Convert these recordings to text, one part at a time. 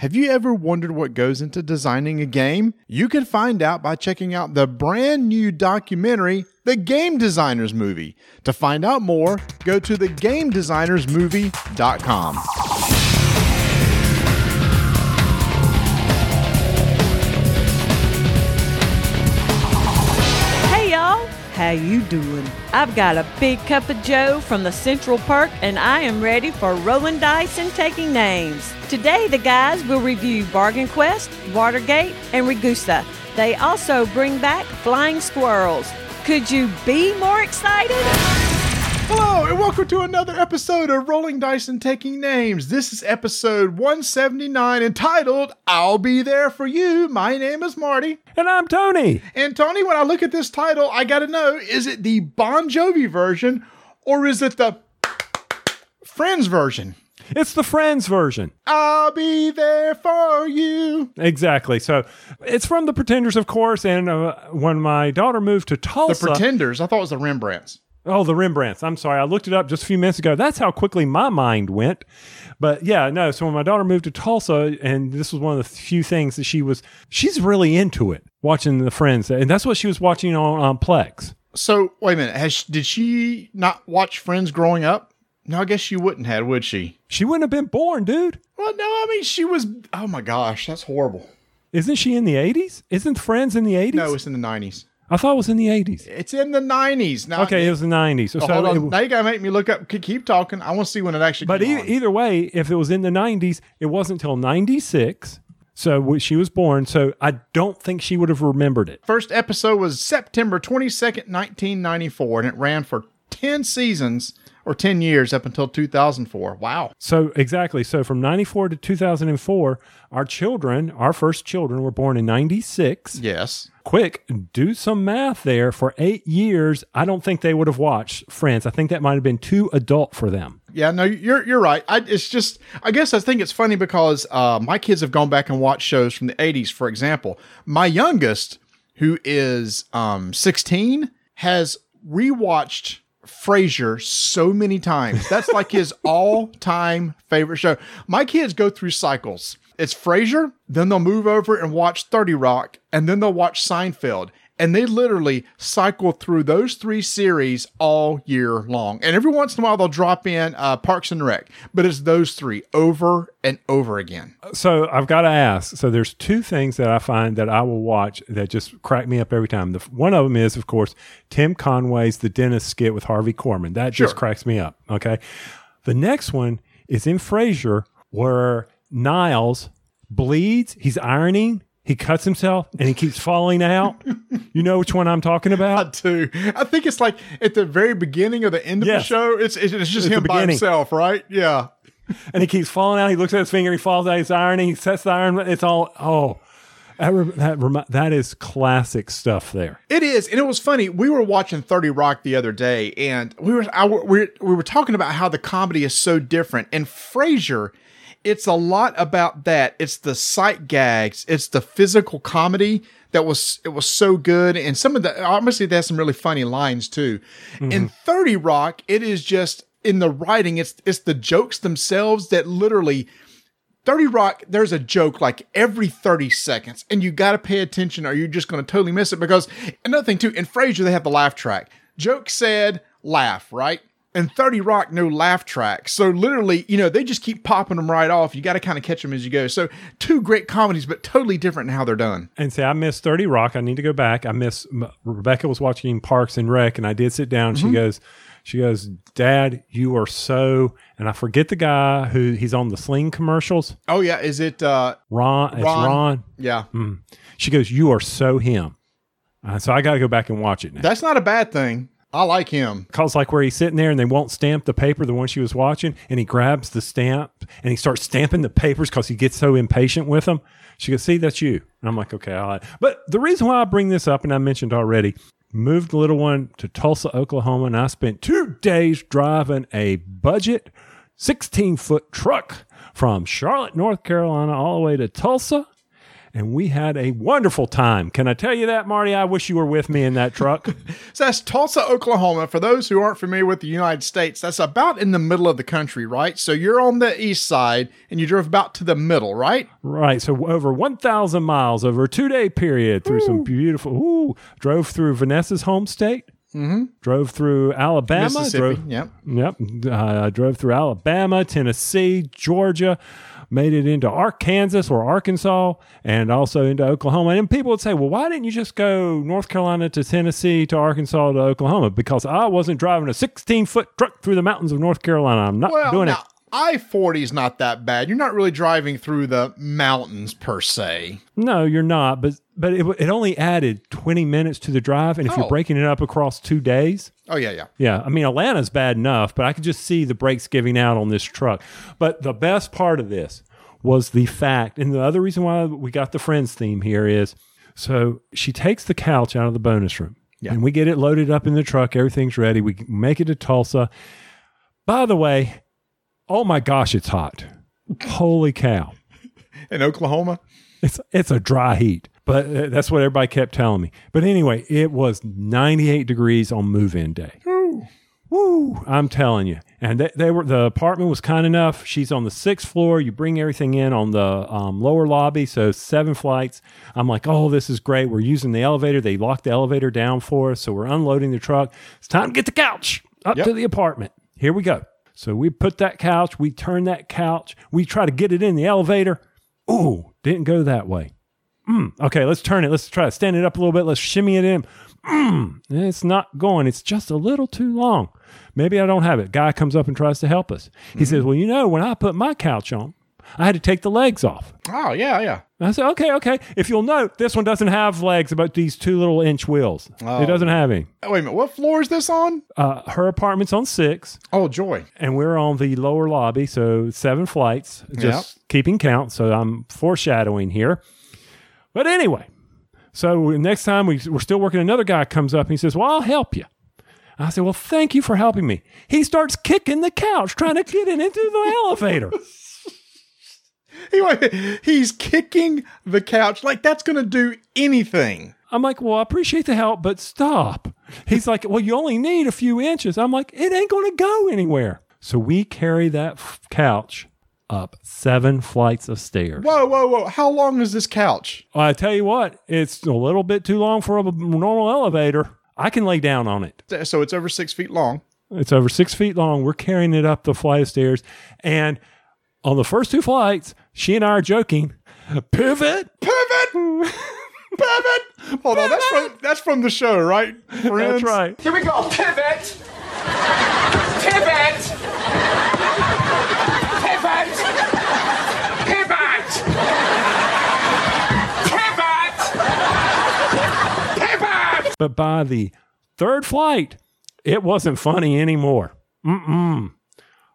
Have you ever wondered what goes into designing a game? You can find out by checking out the brand new documentary, The Game Designers Movie. To find out more, go to thegamedesignersmovie.com. how you doing? I've got a big cup of joe from the Central Perk and I am ready for rolling dice and taking names. Today the guys will review Bargain Quest, Watergate, and Ragusa. They also bring back Flying Squirrels. Could you be more excited? Hello, and welcome to another episode of Rolling Dice and Taking Names. This is episode 179 entitled I'll Be There for You. My name is Marty. And I'm Tony. And Tony, when I look at this title, I got to know is it the Bon Jovi version or is it the Friends version? It's the Friends version. I'll be there for you. Exactly. So it's from the Pretenders, of course. And uh, when my daughter moved to Tulsa, The Pretenders. I thought it was the Rembrandts. Oh, the Rembrandts. I'm sorry, I looked it up just a few minutes ago. That's how quickly my mind went. But yeah, no. So when my daughter moved to Tulsa, and this was one of the few things that she was, she's really into it, watching the Friends, and that's what she was watching on, on Plex. So, wait a minute. Has Did she not watch Friends growing up? No, I guess she wouldn't have, would she? She wouldn't have been born, dude. Well, no, I mean, she was. Oh my gosh, that's horrible. Isn't she in the 80s? Isn't Friends in the 80s? No, it's in the 90s. I thought it was in the 80s. It's in the 90s. Now, Okay, it was the 90s. So, Oh, hold it- Now you gotta make me look up. Keep- Keep talking. I want to see when it actually. But came e- on. either way, if it was in the 90s, it wasn't until 96. So she was born. So I don't think she would have remembered it. First episode was September 22nd, 1994, and it ran for 10 seasons or 10 years up until 2004. Wow. So exactly. So from 94 to 2004, our children, our first children, were born in 96. Yes. Quick, do some math there. For eight years, I don't think they would have watched Friends. I think that might have been too adult for them. Yeah, no, you're you're right. I, it's just, I guess I think it's funny because uh, my kids have gone back and watched shows from the 80s. For example, my youngest, who is um, 16, has rewatched Frasier so many times. That's like his all time favorite show. My kids go through cycles. It's Frasier, then they'll move over and watch 30 Rock, and then they'll watch Seinfeld. And they literally cycle through those three series all year long. And every once in a while, they'll drop in uh, Parks and Rec, but it's those three over and over again. So I've got to ask. So there's two things that I find that I will watch that just crack me up every time. The one of them is, of course, Tim Conway's The Dentist skit with Harvey Korman. That just cracks me up. Okay. The next one is in Frasier where Niles bleeds. He's ironing. He cuts himself and he keeps falling out. You know which one I'm talking about? Too. I think it's like at the very beginning or the end of Yes. the show. It's it's, it's just the him by himself, right? Yeah. And he keeps falling out. He looks at his finger. He falls out. He's ironing. He sets the iron. It's all, oh, that, rem- that, that is classic stuff there. It is, and it was funny. We were watching Thirty Rock the other day, and we were I, we we were talking about how the comedy is so different. And Frasier, it's a lot about that. It's the sight gags. It's the physical comedy that was it was so good, and some of the obviously they have some really funny lines too. Mm-hmm. In Thirty Rock, it is just in the writing. It's it's the jokes themselves that literally 30 Rock, there's a joke like every 30 seconds, and you got to pay attention or you're just going to totally miss it. Because another thing, too, in Frasier, they have the laugh track. Joke said, laugh, right? And 30 Rock, no laugh track. So literally, you know, they just keep popping them right off. You got to kind of catch them as you go. So two great comedies, but totally different in how they're done. And say, I missed 30 Rock. I need to go back. I miss, Rebecca was watching Parks and Rec, and I did sit down. She goes, she goes, Dad, you are so, and I forget the guy who he's on the Sling commercials. Oh, yeah. Is it uh, Ron, it's Ron? Ron. Yeah. She goes, You are so him. Uh, so I got to go back and watch it now. That's not a bad thing. I like him. Cause like where he's sitting there and they won't stamp the paper, the one she was watching, and he grabs the stamp and he starts stamping the papers because he gets so impatient with them. She goes, "See, that's you." And I'm like, "Okay, all right." But the reason why I bring this up, and I mentioned already, moved the little one to Tulsa, Oklahoma, and I spent two days driving a budget 16 foot truck from Charlotte, North Carolina, all the way to Tulsa. And we had a wonderful time. Can I tell you that, Marty? I wish you were with me in that truck. So that's Tulsa, Oklahoma. For those who aren't familiar with the United States, that's about in the middle of the country, right? So you're on the east side and you drove about to the middle, right? right. So over 1,000 miles over a two day period through some beautiful, ooh, drove through Vanessa's home state. Mm-hmm. Drove through Alabama. Drove, Yep. Yep. Uh, I drove through Alabama, Tennessee, Georgia, made it into Arkansas or Arkansas, and also into Oklahoma. And people would say, well, why didn't you just go North Carolina to Tennessee to Arkansas to Oklahoma? Because I wasn't driving a 16 foot truck through the mountains of North Carolina. I'm not Well, doing now, it. I 40 is not that bad. You're not really driving through the mountains per se. No, you're not. But but it, it only added 20 minutes to the drive. And if Oh. you're breaking it up across two days, Oh, yeah, yeah. Yeah, I mean Atlanta's bad enough, but I could just see the brakes giving out on this truck. But the best part of this was the fact, and the other reason why we got the Friends theme here is so she takes the couch out of the bonus room, Yeah. and we get it loaded up in the truck. Everything's ready. We make it to Tulsa. By the way, oh my gosh, it's hot! Holy cow! In Oklahoma? It's it's a dry heat, but uh, that's what everybody kept telling me. But anyway, it was 98 degrees on move-in day. Woo! I'm telling you. And they, they were the apartment was kind enough. She's on the sixth floor. You bring everything in on the um, lower lobby, so seven flights. I'm like, oh, this is great. We're using the elevator. They locked the elevator down for us, so we're unloading the truck. It's time to get the couch up Yep. to the apartment. Here we go. So we put that couch. We turn that couch. We try to get it in the elevator. Ooh, didn't go that way. Mm, okay, let's turn it. Let's try to stand it up a little bit. Let's shimmy it in. Mm, it's not going. It's just a little too long. Maybe I don't have it. Guy comes up and tries to help us. He says, Well, you know, when I put my couch on, I had to take the legs off. Oh, yeah, yeah. And I said, Okay, okay. If you'll note, this one doesn't have legs about these two little inch wheels. Oh. It doesn't have any. Oh, wait a minute. What floor is this on? Uh, her apartment's on six, Oh, joy. and we're on the lower lobby, so seven flights, just keeping count. So I'm foreshadowing here. But anyway, so next time we, we're still working, another guy comes up and he says, Well, I'll help you. I said, Well, thank you for helping me. He starts kicking the couch, trying to get it into the elevator. He, he's kicking the couch like that's going to do anything. I'm like, Well, I appreciate the help, but stop. He's like, Well, you only need a few inches. I'm like, It ain't going to go anywhere. So we carry that f- couch up seven flights of stairs. Whoa, whoa, whoa. How long is this couch? I tell you what, it's a little bit too long for a normal elevator. I can lay down on it. So it's over six feet long. It's over six feet long. We're carrying it up the flight of stairs. And on the first two flights, she and I are joking, pivot. Pivot! Pivot! Hold on. That's from, that's from the show, right? Friends? That's right. Here we go. Pivot. Pivot. Pivot. Pivot. Pivot. Pivot. But by the third flight, it wasn't funny anymore. Mm-mm.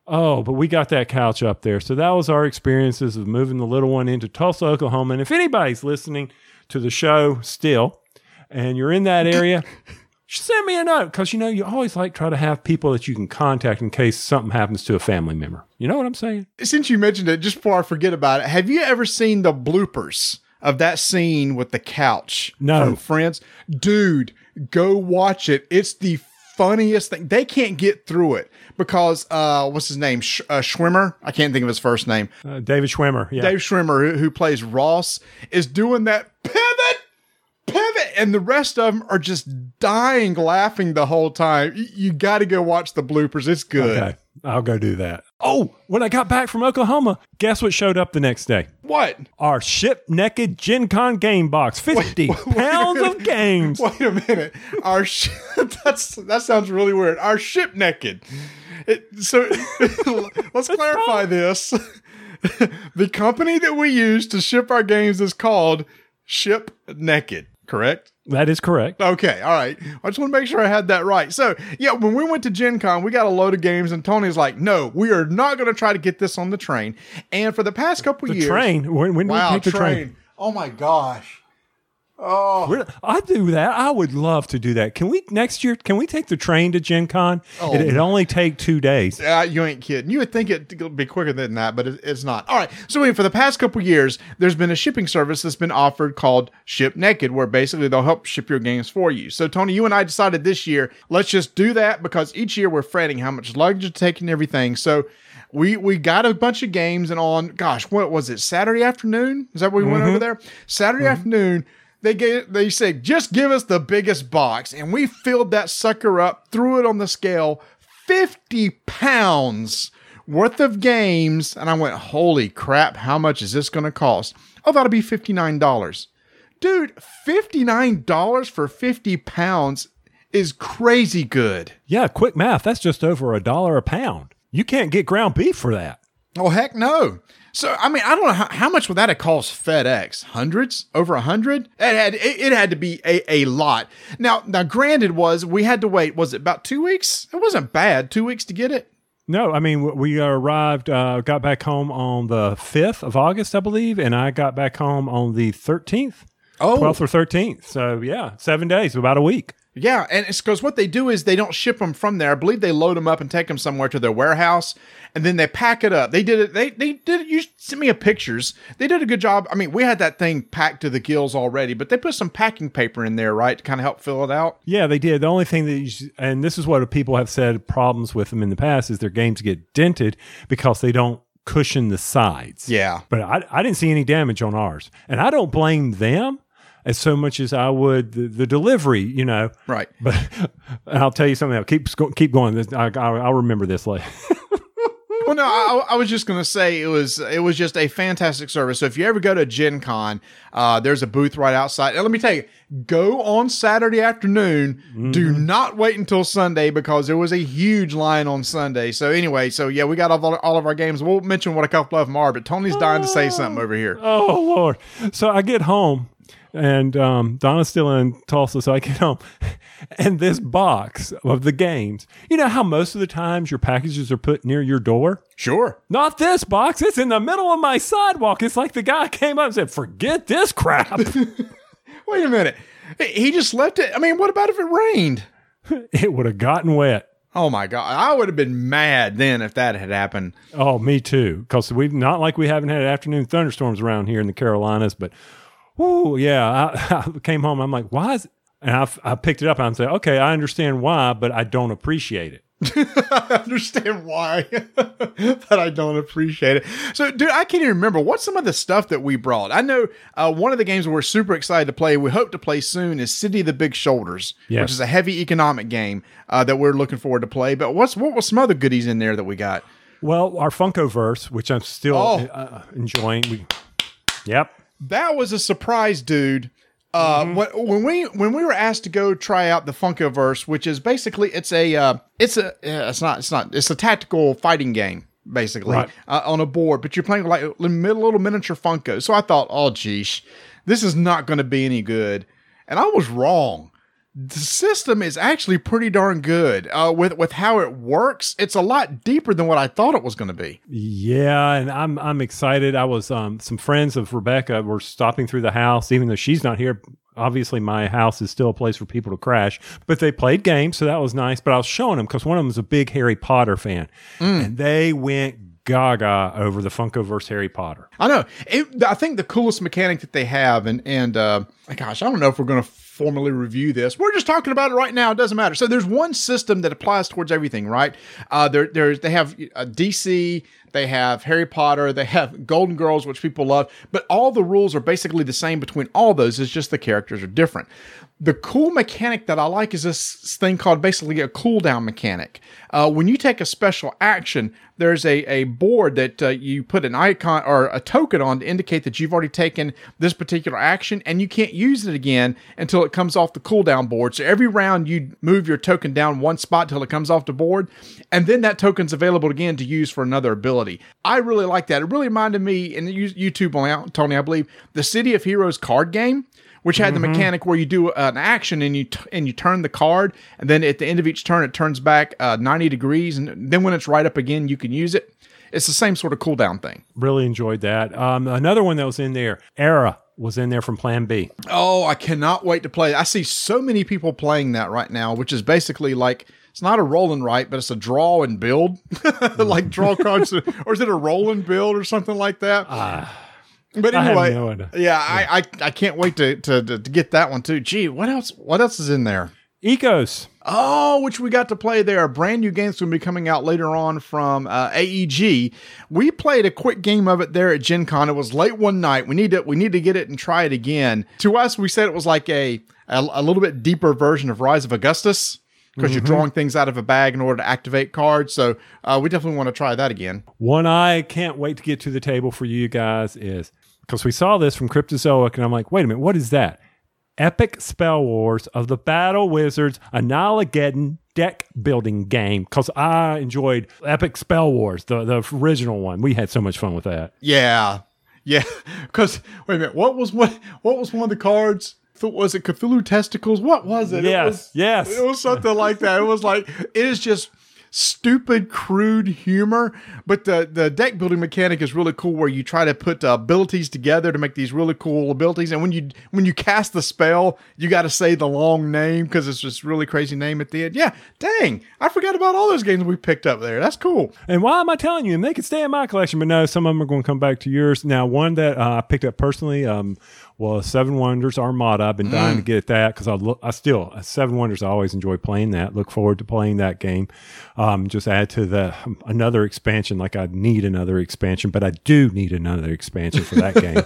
Oh, but we got that couch up there. So that was our experiences of moving the little one into Tulsa, Oklahoma. And if anybody's listening to the show still and you're in that area, send me a note because you know you always like try to have people that you can contact in case something happens to a family member. You know what I'm saying? Since you mentioned it, just before I forget about it, have you ever seen the bloopers of that scene with the couch? No. From Friends? Dude, go watch it. It's the funniest thing. They can't get through it because, uh, what's his name? Sh- uh, Schwimmer? I can't think of his first name. Uh, David Schwimmer. Yeah. Dave Schwimmer, who, who plays Ross, is doing that pivot, pivot, and the rest of them are just dying laughing the whole time. Y- You, got to go watch the bloopers. It's good. okay. I'll go do that. Oh, when I got back from Oklahoma, guess what showed up the next day? What? Our ship naked Gen Con game box. 50 pounds of games. Wait a minute. Our sh- that's that sounds really weird. Our ship naked. It, so let's clarify this. the company that we use to ship our games is called Ship Naked. Correct. That is correct. Okay, all right. I just want to make sure I had that right. So, yeah, when we went to Gen Con, we got a load of games, and Tony's like, no, we are not going to try to get this on the train. And for the past couple The years. train. When, when did Wow, we take the train. train? Oh my gosh. Oh, I do that. I would love to do that. Can we next year? Can we take the train to Gen Con? Oh. It, it only take two days. Uh, you ain't kidding. You would think it'd be quicker than that, but it, it's not. All right. So, anyway, for the past couple years, there's been a shipping service that's been offered called Ship Naked, where basically they'll help ship your games for you. So, Tony, you and I decided this year, let's just do that because each year we're fretting how much luggage to take and everything. So, we we got a bunch of games, and on gosh, what was it? Saturday afternoon? Is that what we went over there? Saturday afternoon they gave they said just give us the biggest box and we filled that sucker up threw it on the scale 50 pounds worth of games and i went holy crap how much is this going to cost oh that'll be $59 dude $59 for 50 pounds is crazy good Yeah, quick math. That's just over a dollar a pound. You can't get ground beef for that. Oh heck no! So I mean, I don't know how, how much would that have cost FedEx? Hundreds, over a hundred? It had it, it had to be a, a lot. Now now, granted, was we had to wait. Was it about two weeks? It wasn't bad. Two weeks to get it. No, I mean we arrived, uh, got back home on the fifth of August, I believe, and I got back home on the thirteenth, Oh. twelfth or thirteenth. So yeah, seven days, about a week. Yeah, and it's because what they do is they don't ship them from there. I believe they load them up and take them somewhere to their warehouse, and then they pack it up. They did it. They they did it. You sent me a pictures. They did a good job. I mean, we had that thing packed to the gills already, but they put some packing paper in there, right, to kind of help fill it out. Yeah, they did. The only thing that, you, and this is what people have said problems with them in the past is their games get dented because they don't cushion the sides. Yeah. But I, I didn't see any damage on ours, and I don't blame them as so much as I would the, the delivery. You know, Right. But I'll tell you something. else. Keep keep going. I, I, I'll remember this later. Well, no, I, I was just going to say it was it was just a fantastic service. So if you ever go to Gen Con, uh, there's a booth right outside. And let me tell you, go on Saturday afternoon. Do not wait until Sunday because there was a huge line on Sunday. So anyway, so yeah, we got all, all of our games. We'll mention what a couple of them are, but Tony's dying to say something over here. Oh Lord! So I get home, and um, Donna's still in Tulsa. So I get home, and this box of the games. You know how most of the times your packages are put near your door. Sure. Not this box. It's in the middle of my sidewalk. It's like the guy came up and said, "Forget this crap." Wait a minute. He just left it. I mean, what about if it rained? it would have gotten wet. Oh my god, I would have been mad then if that had happened. Oh, me too. Because we've not like we haven't had afternoon thunderstorms around here in the Carolinas, but whoo, yeah. I, I came home. I'm like, why is? It? And I, I picked it up and I said, okay, I understand why, but I don't appreciate it. I understand why, but I don't appreciate it. So, dude, I can't even remember what's some of the stuff that we brought. I know uh, one of the games we're super excited to play, we hope to play soon, is City of the Big Shoulders, Yes. which is a heavy economic game uh, that we're looking forward to play. But what's what was some other goodies in there that we got? Well, our Funkoverse, which I'm still Oh. uh, enjoying. We, yep. That was a surprise, dude. Uh, when, when we when we were asked to go try out the Funkoverse, which is basically it's a uh, it's a it's not it's not it's a tactical fighting game basically Right. uh, on a board, but you're playing like little, little miniature Funko. So I thought, oh geez, this is not going to be any good, and I was wrong. The system is actually pretty darn good uh, with with how it works. It's a lot deeper than what I thought it was going to be. Yeah, and I'm I'm excited. I was um some friends of Rebecca were stopping through the house, even though she's not here. Obviously, my house is still a place for people to crash, but they played games, so that was nice. But I was showing them because one of them was a big Harry Potter fan, and they went gaga over the Funko Funkoverse Harry Potter. I know. It, I think the coolest mechanic that they have, and and uh, gosh, I don't know if we're going to formally review this. We're just talking about it right now. It doesn't matter. So there's one system that applies towards everything, right? Uh, there, there's they have uh, DC, they have Harry Potter, they have Golden Girls, which people love, but all the rules are basically the same between all those. It's just the characters are different. The cool mechanic that I like is this thing called basically a cooldown mechanic. Uh, when you take a special action, there's a, a board that uh, you put an icon or a token on to indicate that you've already taken this particular action and you can't use it again until it comes off the cooldown board. So every round you move your token down one spot till it comes off the board, and then that token's available again to use for another ability. I really like that. It really reminded me, and you- YouTube on Tony, I believe, the City of Heroes card game which had the mechanic where you do an action and you t- and you turn the card, and then at the end of each turn it turns back uh, ninety degrees, and then when it's right up again, you can use it. It's the same sort of cooldown thing. Really enjoyed that. Um, another one that was in there, Era. was in there from Plan B. Oh, I cannot wait to play. I see so many people playing that right now, which is basically like it's not a roll and write, but it's a draw and build, like draw cards, or is it a roll and build or something like that? But I anyway, no idea. yeah, I, I I can't wait to, to to get that one too. Gee, what else? What else is in there? Ecos. Oh, which we got to play there. Brand new game's to be coming out later on from uh, AEG. We played a quick game of it there at Gen Con. It was late one night. We need to we need to get it and try it again. To us, we said it was like a a, a little bit deeper version of Rise of Augustus because you're drawing things out of a bag in order to activate cards. So uh, we definitely want to try that again. One I can't wait to get to the table for you guys is because we saw this from Cryptozoic, and I'm like, wait a minute, what is that? Epic Spell Wars of the Battle Wizards Annihilageddon deck building game. Because I enjoyed Epic Spell Wars, the, the original one. We had so much fun with that. Yeah, yeah. Because wait a minute, what was what what was one of the cards? Was it Cthulhu testicles? What was it? It Yes, was- yes. It was something like that. It was like it is just stupid, crude humor. But the the deck building mechanic is really cool, where you try to put uh, abilities together to make these really cool abilities. And when you when you cast the spell, you got to say the long name because it's just really crazy name at the end. Yeah, dang, I forgot about all those games we picked up there. That's cool. And why am I telling you? And they could stay in my collection, but no, some of them are going to come back to yours. Now, one that uh, I picked up personally um, was Seven Wonders Armada. I've been dying to get that because I, lo- I still, Seven Wonders, I always enjoy playing that. Look forward to playing that game. Um, just add to the another expansion, like I need another expansion, but I do need another expansion for that game.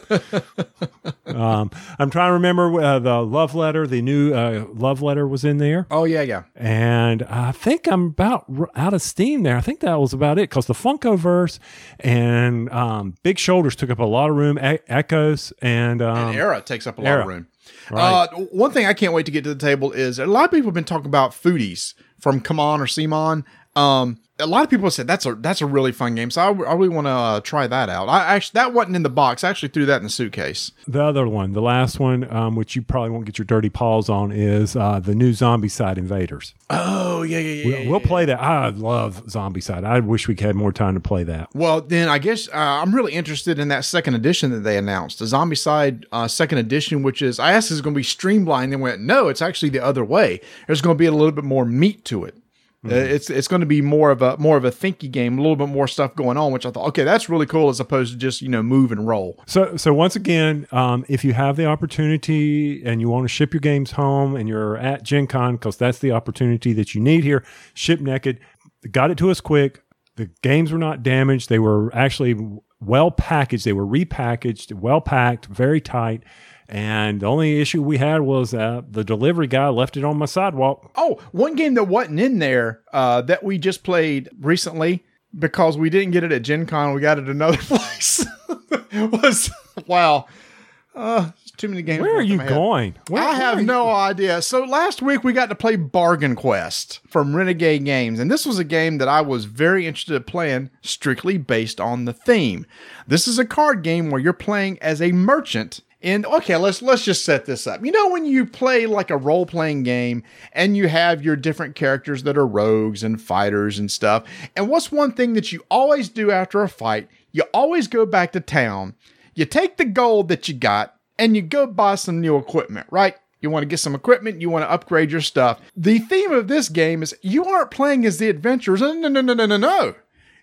um, I'm trying to remember uh, the love letter, the new uh, love letter was in there Oh yeah, yeah. and I think I'm about r- out of steam there. I think that was about it because the Funkoverse and um, Big Shoulders took up a lot of room. E- Ecos and, um, And Era takes up a lot Era. of room. Right. Uh, one thing I can't wait to get to the table is a lot of people have been talking about foodies from Come On or Simon. Um, a lot of people said that's a that's a really fun game, so I, I really want to uh, try that out. I actually that wasn't in the box. I actually threw that in the suitcase. the other one, the last one, um, which you probably won't get your dirty paws on, is uh, the new Zombicide Invaders. Oh yeah yeah yeah. We'll, we'll play that. I love Zombicide. I wish we had more time to play that. Well, then I guess uh, I'm really interested in that second edition that they announced, the Zombicide uh, second edition, which is I asked, is going to be streamlined? They went, no, it's actually the other way. There's going to be a little bit more meat to it. Uh, it's it's going to be more of a more of a thinky game, a little bit more stuff going on, which I thought, okay, that's really cool as opposed to just you know move and roll. So, so once again, um, if you have the opportunity and you want to ship your games home and you're at Gen Con, because that's the opportunity that you need here, ship naked. Got it to us quick. The games were not damaged. They were actually well packaged. They were repackaged, well packed, very tight. And the only issue we had was uh, the delivery guy left it on my sidewalk. Oh, one game that wasn't in there uh, that we just played recently because we didn't get it at Gen Con, we got it another place. was wow. Uh, too many games. Where are you going? Where- I have no idea. So last week we got to play Bargain Quest from Renegade Games, and this was a game that I was very interested in playing, strictly based on the theme. This is a card game where you're playing as a merchant. And okay, let's let's just set this up. You know when you play like a role playing game and you have your different characters that are rogues and fighters and stuff. And what's one thing that you always do after a fight? You always go back to town. You take the gold that you got and you go buy some new equipment, right? You want to get some equipment, you want to upgrade your stuff. The theme of this game is you aren't playing as the adventurers. No, no, no, no, no, no.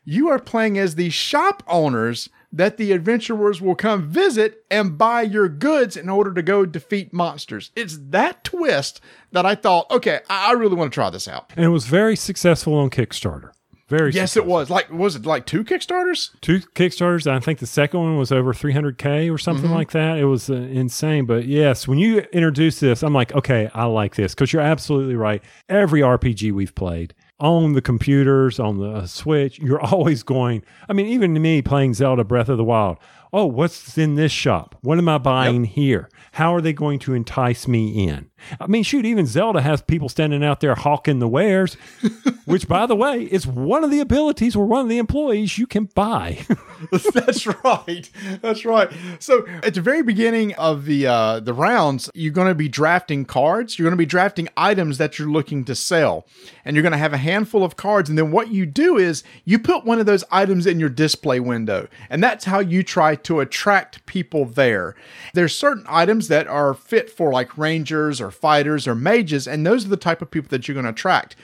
You are playing as the shop owners that the adventurers will come visit and buy your goods in order to go defeat monsters. It's that twist that I thought, okay, I really want to try this out. And it was very successful on Kickstarter. Very Yes, successful. it was. Like, was it like two Kickstarters? two Kickstarters. I think the second one was over 300K or something like that. It was uh, insane. But yes, when you introduce this, I'm like, okay, I like this because you're absolutely right. Every RPG we've played on the computers, on the uh, Switch, you're always going. I mean, even to me playing Zelda Breath of the Wild, oh, what's in this shop? What am I buying here? How are they going to entice me in? I mean, shoot, even Zelda has people standing out there hawking the wares, which, by the way, is one of the abilities or one of the employees you can buy. That's right. That's right. So at the very beginning of the uh, the rounds, you're going to be drafting cards. You're going to be drafting items that you're looking to sell, and you're going to have a handful of cards. And then what you do is you put one of those items in your display window, and that's how you try to attract people there. There's certain items that are fit for like rangers or fighters or mages, and those are the type of people that you're going to attract.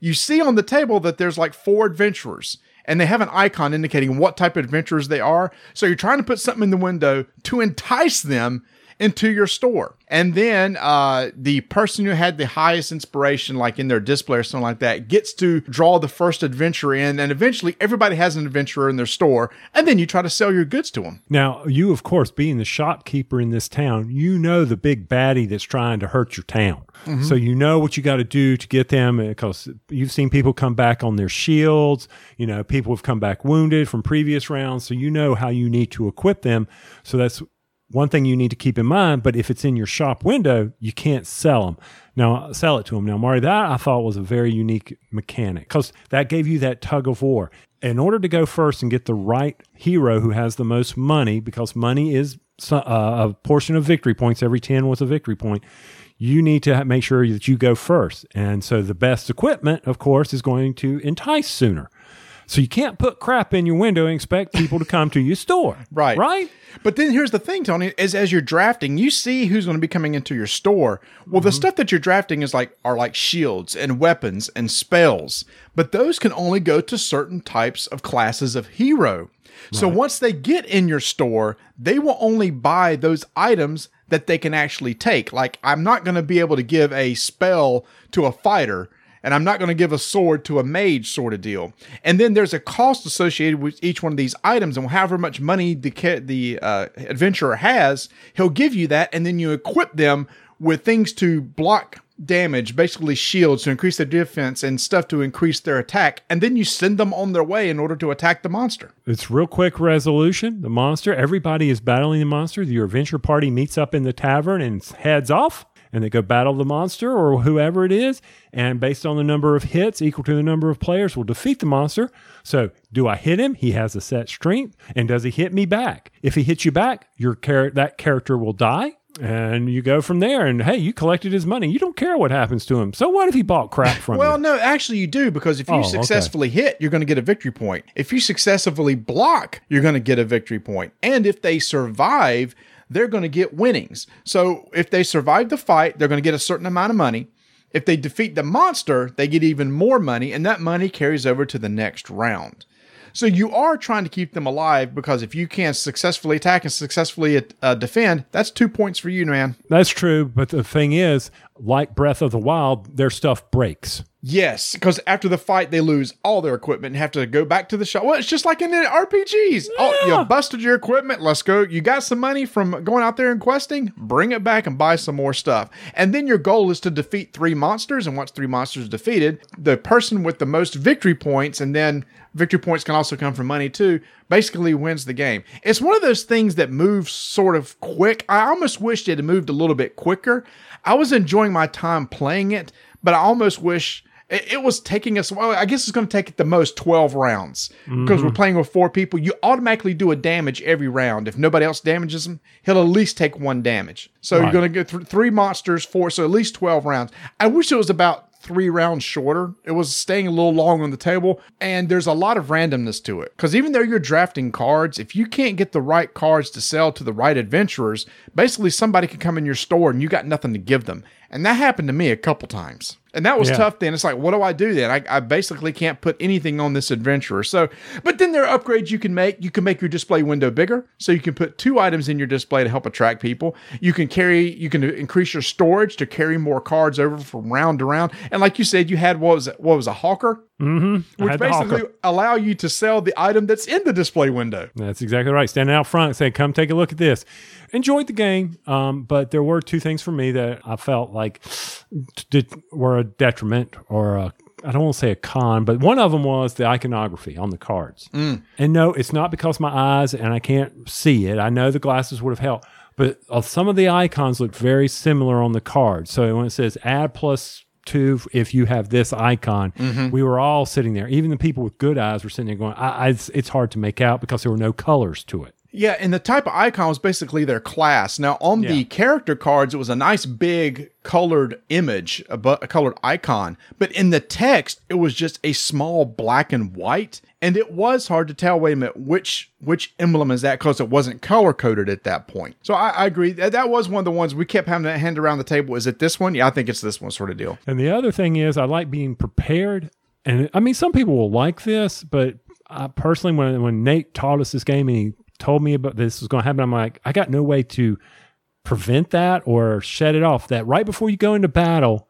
You see on the table that there's like four adventurers and they have an icon indicating what type of adventurers they are. So you're trying to put something in the window to entice them into your store. And then uh, the person who had the highest inspiration, like in their display or something like that, gets to draw the first adventurer in. And eventually everybody has an adventurer in their store. And then you try to sell your goods to them. now, you, of course, being the shopkeeper in this town, you know the big baddie that's trying to hurt your town. So you know what you got to do to get them because you've seen people come back on their shields. You know, people have come back wounded from previous rounds. So you know how you need to equip them. So that's one thing you need to keep in mind. But if it's in your shop window, you can't sell them. Now, sell it to them. Now, Mari, that I thought was a very unique mechanic because that gave you that tug of war. In order to go first and get the right hero who has the most money, because money is uh, a portion of victory points, every 10 was a victory point, you need to make sure that you go first. And so the best equipment, of course, is going to entice sooner. So you can't put crap in your window and expect people to come to your store. Right. Right? But then here's the thing, Tony, is as you're drafting, you see who's going to be coming into your store. Well, the mm-hmm. stuff that you're drafting is like are like shields and weapons and spells, but those can only go to certain types of classes of hero. So once they get in your store, they will only buy those items that they can actually take. Like I'm not going to be able to give a spell to a fighter and I'm not going to give a sword to a mage sort of deal. And then there's a cost associated with each one of these items, and however much money the the uh, adventurer has, he'll give you that, and then you equip them with things to block damage, basically shields to increase their defense and stuff to increase their attack, and then you send them on their way in order to attack the monster. It's real quick resolution. The monster, everybody is battling the monster. Your adventure party meets up in the tavern and heads off. And they go battle the monster or whoever it is. And based on the number of hits equal to the number of players, will defeat the monster. So, do I hit him? He has a set strength. And does he hit me back? If he hits you back, your char- that character will die. And you go from there. And hey, you collected his money. You don't care what happens to him. So, what if he bought crap from Well, you? Well, no, actually, you do because if you Oh, okay. successfully hit, you're going to get a victory point. If you successfully block, you're going to get a victory point. And if they survive, they're going to get winnings. So if they survive the fight, they're going to get a certain amount of money. If they defeat the monster, they get even more money, and that money carries over to the next round. So you are trying to keep them alive because if you can successfully attack and successfully uh, defend, that's two points for you, man. That's true. But the thing is, like Breath of the Wild, their stuff breaks. Yes, because after the fight, they lose all their equipment and have to go back to the shop. Well, it's just like in the RPGs. Oh, you busted your equipment. Let's go. You got some money from going out there and questing. Bring it back and buy some more stuff. And then your goal is to defeat three monsters. And once three monsters are defeated, the person with the most victory points, and then victory points can also come from money too, basically wins the game. It's one of those things that moves sort of quick. I almost wished it had moved a little bit quicker. I was enjoying my time playing it, but I almost wish it, it was taking us. Well, I guess it's going to take at the most twelve rounds because we're mm-hmm. playing with four people. You automatically do a damage every round. If nobody else damages him, he'll at least take one damage. So Right. you're going to get th- three monsters, four, so at least twelve rounds. I wish it was about three rounds shorter. It was staying a little long on the table, and there's a lot of randomness to it. Because even though you're drafting cards, if you can't get the right cards to sell to the right adventurers, basically somebody can come in your store and you got nothing to give them. And that happened to me a couple times. And that was Yeah. tough then. It's like, what do I do then? I, I basically can't put anything on this adventurer. So, but then there are upgrades you can make. You can make your display window bigger. So you can put two items in your display to help attract people. You can carry, you can increase your storage to carry more cards over from round to round. And like you said, you had what was it? What was a hawker? Mm-hmm. Which basically allow you to sell the item that's in the display window. That's exactly right. Standing out front, saying, "Come take a look at this." Enjoyed the game, um, but there were two things for me that I felt like did, were a detriment or a I don't want to say a con, but one of them was the iconography on the cards. And no, it's not because my eyes and I can't see it. I know the glasses would have helped, but uh, some of the icons look very similar on the card. So when it says add plus two, if you have this icon, mm-hmm. we were all sitting there. Even the people with good eyes were sitting there going, I, I, it's, it's hard to make out because there were no colors to it. Yeah, and the type of icon was basically their class. Now, on the character cards, it was a nice big colored image, a, bu- a colored icon. But in the text, it was just a small black and white, and it was hard to tell. Wait a minute, which which emblem is that? Because it wasn't color coded at that point. So I, I agree. That, that was one of the ones we kept having to hand around the table. Is it this one? Yeah, I think it's this one, sort of deal. And the other thing is, I like being prepared. And I mean, some people will like this, but I personally, when when Nate taught us this game and he told me about this was going to happen, I'm like, I got no way to prevent that or shut it off. That right before you go into battle,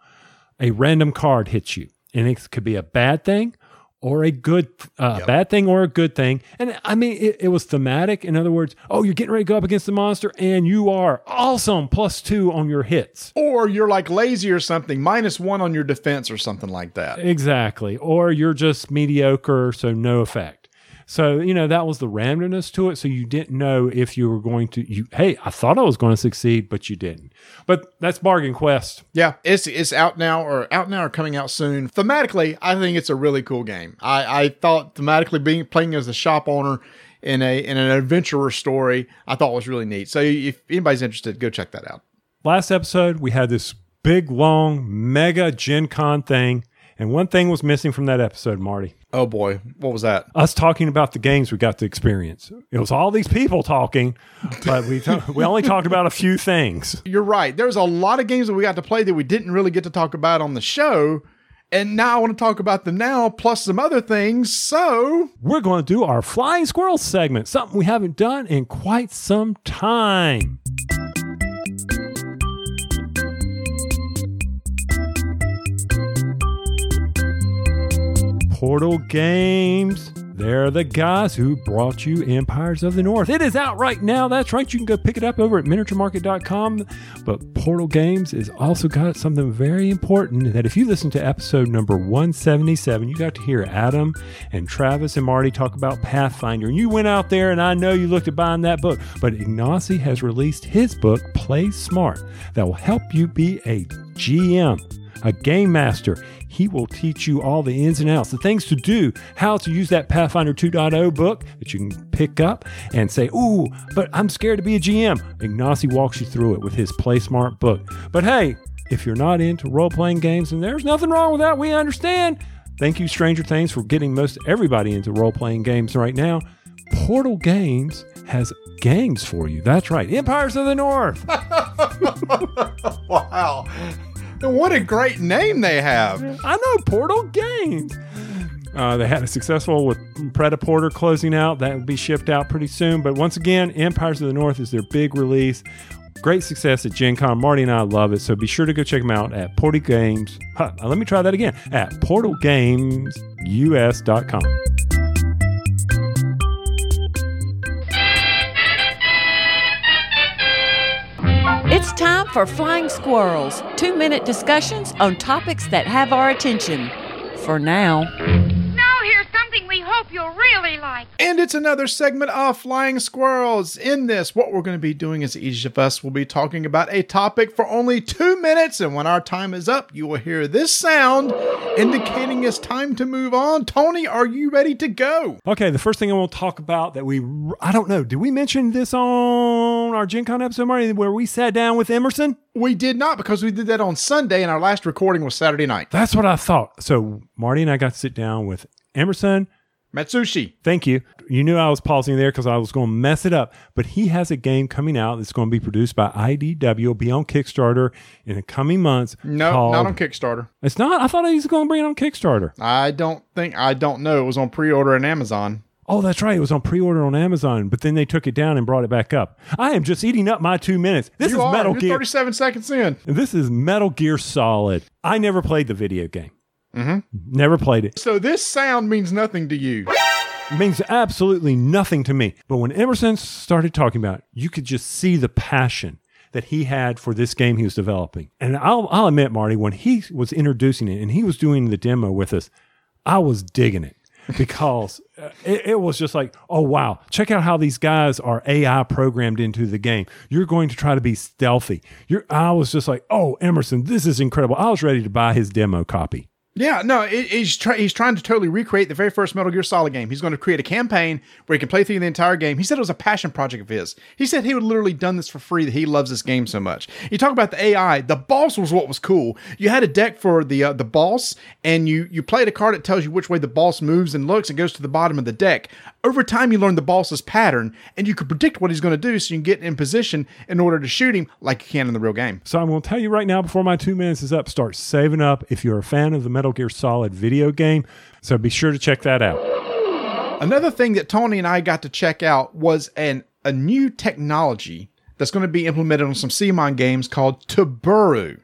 a random card hits you, and it could be a bad thing or a good uh, bad thing or a good thing. And I mean, it, it was thematic. In other words, oh, you're getting ready to go up against the monster, and you are awesome plus two on your hits. Or you're like lazy or something, minus one on your defense or something like that. Exactly. Or you're just mediocre, so no effect. So, you know, that was the randomness to it. So you didn't know if you were going to you hey, I thought I was going to succeed, but you didn't. But that's Bargain Quest. Yeah, it's it's out now or out now or coming out soon. Thematically, I think it's a really cool game. I, I thought thematically being playing as a shop owner in a in an adventurer story, I thought was really neat. So if anybody's interested, go check that out. Last episode, we had this big, long, mega Gen Con thing. And one thing was missing from that episode, Marty. Oh boy, what was that? Us talking about the games we got to experience. It was all these people talking, but we we only talked about a few things. You're right. There's a lot of games that we got to play that we didn't really get to talk about on the show. And now I want to talk about them now, plus some other things. So We're going to do our flying squirrel segment, something we haven't done in quite some time. Portal Games. They're the guys who brought you Empires of the North. It is out right now. That's right. You can go pick it up over at miniaturemarket.com. But Portal Games has also got something very important that if you listen to episode number 177, you got to hear Adam and Travis and Marty talk about Pathfinder. And you went out there and I know you looked at buying that book. But Ignacy has released his book, Play Smart, that will help you be a GM a game master. He will teach you all the ins and outs, the things to do, how to use that Pathfinder 2.0 book that you can pick up and say, Ooh, but I'm scared to be a GM. Ignacy walks you through it with his Play Smart book. But hey, if you're not into role playing games, and there's nothing wrong with that, we understand. Thank you, Stranger Things, for getting most everybody into role playing games right now. Portal Games has games for you. That's right, Empires of the North. wow. What a great name they have. I know Portal Games. Uh, they had a successful with Predator closing out. That will be shipped out pretty soon. But once again, Empires of the North is their big release. Great success at Gen Con. Marty and I love it. So be sure to go check them out at Portal Games. Huh, let me try that again at portalgamesus.com. time for Flying Squirrels, two minute discussions on topics that have our attention. For now. Now here's something we hope you'll really like. And it's another segment of Flying Squirrels. In this, what we're going to be doing is each of us will be talking about a topic for only two minutes. And when our time is up, you will hear this sound indicating it's time to move on. Tony, are you ready to go? Okay, the first thing I want to talk about that we, I don't know, did we mention this on our Gen Con episode, Marty, where we sat down with Emerson? We did not because we did that on Sunday and our last recording was Saturday night. That's what I thought. So Marty and I got to sit down with Emerson. Matsuuchi. Thank you. You knew I was pausing there because I was going to mess it up. But he has a game coming out that's going to be produced by IDW. It'll be on Kickstarter in the coming months. No, called- not on Kickstarter. It's not. I thought he was going to bring it on Kickstarter. I don't think, I don't know. It was on pre order on Amazon. Oh, that's right. It was on pre-order on Amazon, but then they took it down and brought it back up. I am just eating up my two minutes. This you is are. Metal You're Gear. 37 seconds in. This is Metal Gear Solid. I never played the video game. Mm-hmm. Never played it. So this sound means nothing to you. It means absolutely nothing to me. But when Emerson started talking about it, you could just see the passion that he had for this game he was developing. And I'll, I'll admit, Marty, when he was introducing it and he was doing the demo with us, I was digging it. because uh, it, it was just like, oh wow, check out how these guys are AI programmed into the game. You're going to try to be stealthy. You're. I was just like, oh Emerson, this is incredible. I was ready to buy his demo copy. Yeah, no, it, he's try, he's trying to totally recreate the very first Metal Gear Solid game. He's going to create a campaign where he can play through the entire game. He said it was a passion project of his. He said he would literally done this for free. That he loves this game so much. You talk about the AI. The boss was what was cool. You had a deck for the uh, the boss, and you you played a card that tells you which way the boss moves and looks and goes to the bottom of the deck. Over time, you learn the boss's pattern, and you could predict what he's going to do, so you can get in position in order to shoot him like you can in the real game. So I'm going to tell you right now before my two minutes is up, start saving up if you're a fan of the Metal Gear Solid video game. So be sure to check that out. Another thing that Tony and I got to check out was an a new technology that's going to be implemented on some CMON games called Taburu.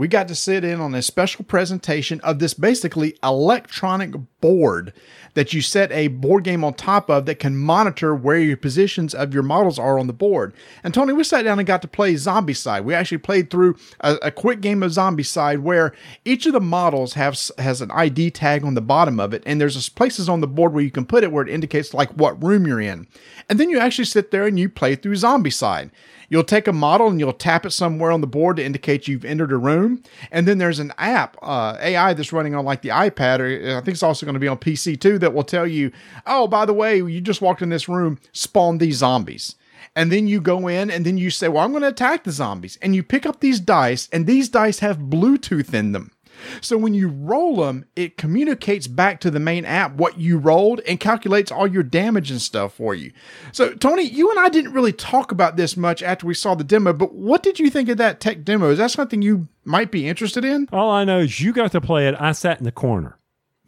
We got to sit in on a special presentation of this basically electronic board that you set a board game on top of that can monitor where your positions of your models are on the board. And Tony, we sat down and got to play Zombicide. We actually played through a, a quick game of Zombicide where each of the models has has an ID tag on the bottom of it, and there's places on the board where you can put it where it indicates like what room you're in. And then you actually sit there and you play through Zombicide. You'll take a model and you'll tap it somewhere on the board to indicate you've entered a room. And then there's an app, uh, AI that's running on like the iPad, or I think it's also going to be on PC too, that will tell you, oh, by the way, you just walked in this room, spawn these zombies. And then you go in and then you say, well, I'm going to attack the zombies. And you pick up these dice, and these dice have Bluetooth in them. So when you roll them, it communicates back to the main app what you rolled and calculates all your damage and stuff for you. So Tony, you and I didn't really talk about this much after we saw the demo, but what did you think of that tech demo? Is that something you might be interested in? All I know is you got to play it. I sat in the corner,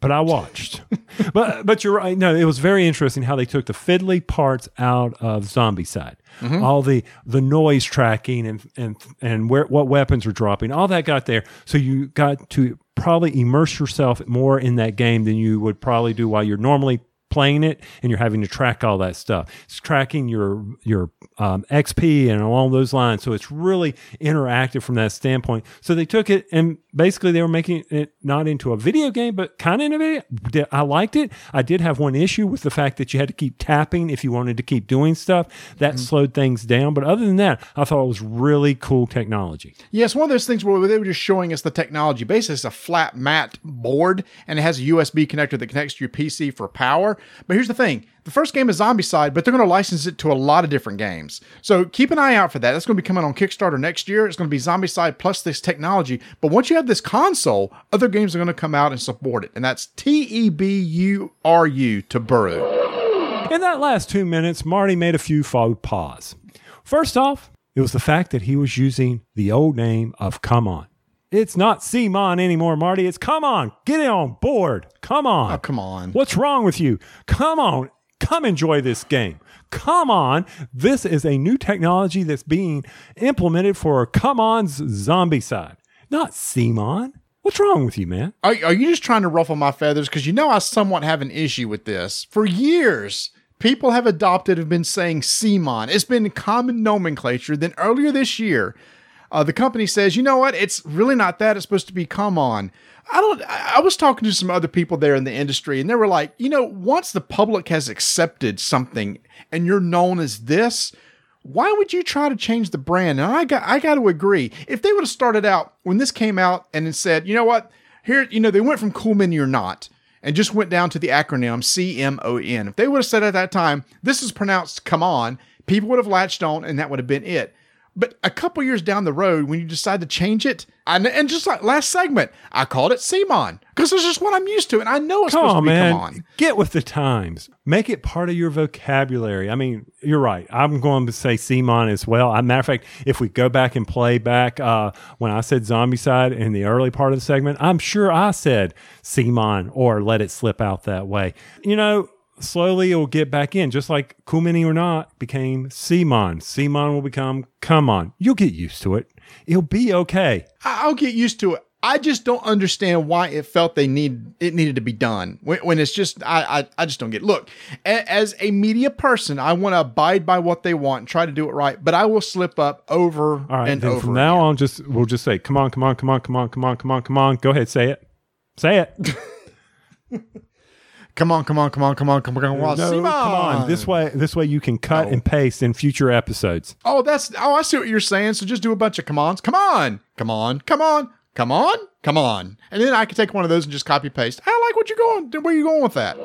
but I watched. but but you're right. No, it was very interesting how they took the fiddly parts out of Zombicide. All the the noise tracking and and and where what weapons are dropping, all that got there. So you got to probably immerse yourself more in that game than you would probably do while you're normally playing it and you're having to track all that stuff. It's tracking your your um, XP and along those lines. So it's really interactive from that standpoint. So they took it and basically they were making it not into a video game, but kind of innovative. I liked it. I did have one issue with the fact that you had to keep tapping if you wanted to keep doing stuff. That mm-hmm. slowed things down. But other than that, I thought it was really cool technology. Yeah, it's one of those things where they were just showing us the technology. Basically, it's a flat mat board and it has a USB connector that connects to your PC for power. But here's the thing the first game is Zombicide, but they're going to license it to a lot of different games. So keep an eye out for that. That's going to be coming on Kickstarter next year. It's going to be Zombicide plus this technology. But once you have this console, other games are going to come out and support it. And that's T E B U R U, to Teburu. In that last two minutes, Marty made a few faux pas. First off, it was the fact that he was using the old name of Come On. It's not Simon anymore, Marty. It's Come On. Get it on board. Come on. Oh, come on. What's wrong with you? Come on. Come enjoy this game. Come on. This is a new technology that's being implemented for Come On's Zombicide, not Simon. What's wrong with you, man? Are, are you just trying to ruffle my feathers? Because you know I somewhat have an issue with this. For years, people have adopted have been saying Simon. It's been common nomenclature. Then earlier this year, uh, the company says, you know what? It's really not that. It's supposed to be come on. I don't. I I was talking to some other people there in the industry, and they were like, you know, once the public has accepted something and you're known as this, why would you try to change the brand? And I got I got to agree. If they would have started out when this came out and said, you know what, here, you know, they went from cool mini or not. And just went down to the acronym CMON. If they would have said at that time, this is pronounced come on, people would have latched on and that would have been it. But a couple years down the road, when you decide to change it, and, and just like last segment, I called it Simon because it's just what I'm used to, and I know it's Come supposed on, to be man. come on. Get with the times. Make it part of your vocabulary. I mean, you're right. I'm going to say Simon as well. A matter of fact, if we go back and play back uh, when I said Zombicide in the early part of the segment, I'm sure I said Simon or let it slip out that way. You know, slowly it'll get back in, just like Cool Mini or not became Simon. Simon will become Come On. You'll get used to it. It'll be okay. I'll get used to it. I just don't understand why it felt they need it needed to be done when, when it's just I, I I just don't get. it. Look, a, as a media person, I want to abide by what they want and try to do it right, but I will slip up over All right. and then over. from now again. on, just we'll just say, "Come on, come on, come on, come on, come on, come on, come on." Go ahead, say it. Say it. Come on, come on, come on, come on, come on, come on. No, come on. This way, this way you can cut and paste in future episodes. Oh, that's oh, I see what you're saying. So just do a bunch of come ons. Come on, come on, come on, come on, come on, and then I can take one of those and just copy paste. I like what you're going. Where you going with that?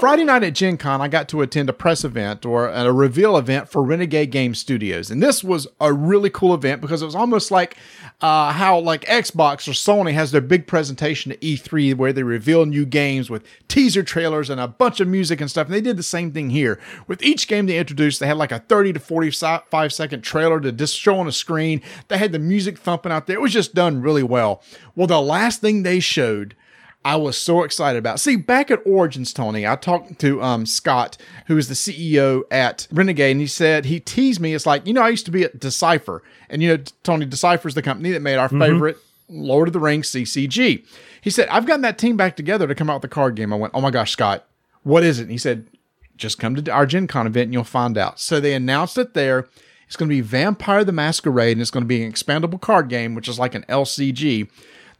Friday night at Gen Con, I got to attend a press event or a reveal event for Renegade Game Studios. And this was a really cool event because it was almost like uh, how like Xbox or Sony has their big presentation at E3 where they reveal new games with teaser trailers and a bunch of music and stuff. And they did the same thing here. With each game they introduced, they had like a 30 to 45 second trailer to just show on a screen. They had the music thumping out there. It was just done really well. Well, the last thing they showed I was so excited about. See, back at Origins, Tony, I talked to um, Scott, who is the CEO at Renegade, and he said he teased me. It's like you know, I used to be at Decipher, and you know, Tony Decipher is the company that made our favorite Lord of the Rings CCG. He said I've gotten that team back together to come out with the card game. I went, oh my gosh, Scott, what is it? And he said, just come to our Gen Con event and you'll find out. So they announced it there. It's going to be Vampire the Masquerade, and it's going to be an expandable card game, which is like an LCG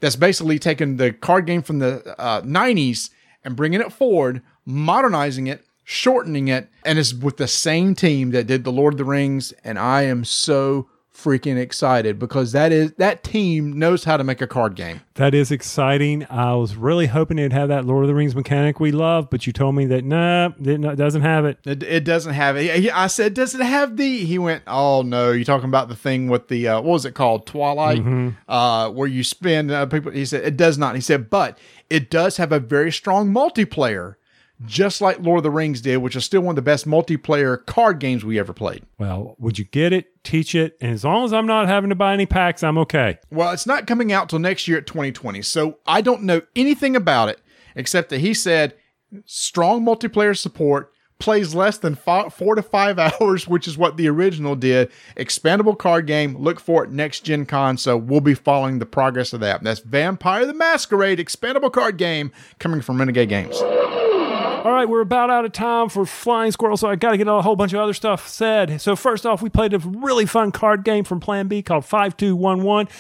that's basically taking the card game from the uh, 90s and bringing it forward, modernizing it, shortening it, and it's with the same team that did the Lord of the Rings. And I am so freaking excited because that is that team knows how to make a card game. That is exciting. I was really hoping it'd have that Lord of the Rings mechanic we love, but you told me that nah, it doesn't have it. It, it doesn't have it. I said, "Does it have the?" He went, "Oh no, you're talking about the thing with the uh, what was it called, Twilight, uh, where you spend uh, people." He said, "It does not." He said, "But it does have a very strong multiplayer." Just like Lord of the Rings did, which is still one of the best multiplayer card games we ever played. Well, would you get it, teach it, and as long as I'm not having to buy any packs, I'm okay. Well, it's not coming out till next year at 2020. So I don't know anything about it except that he said strong multiplayer support, plays less than five, four to five hours, which is what the original did. Expandable card game. Look for it next Gen Con. So we'll be following the progress of that. That's Vampire the Masquerade expandable card game coming from Renegade Games. All right, we're about out of time for Flying Squirrel, so I got to get a whole bunch of other stuff said. So, first off, we played a really fun card game from Plan B called 5211.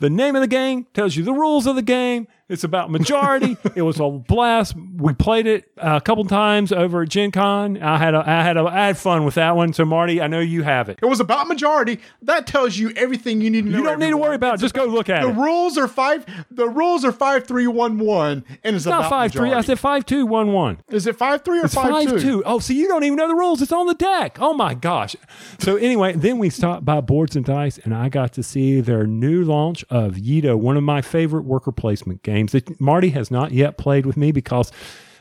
The name of the game tells you the rules of the game. It's about majority. it was a blast. We played it uh, a couple times over at Gen Con. I had, a, I, had a, I had fun with that one. So, Marty, I know you have it. It was about majority. That tells you everything you need to know. You don't need to worry about it. Just go look at The it. The rules are five. The rules are five three one one, and it's, It's not about 5 3. I said 5 2 1 1. Is it five three or It's five, five two? two. Oh, so you don't even know the rules. It's on the deck. Oh my gosh. So anyway, then we stopped by Boards and Dice, and I got to see their new launch of Yedo, one of my favorite worker placement games that Marty has not yet played with me because.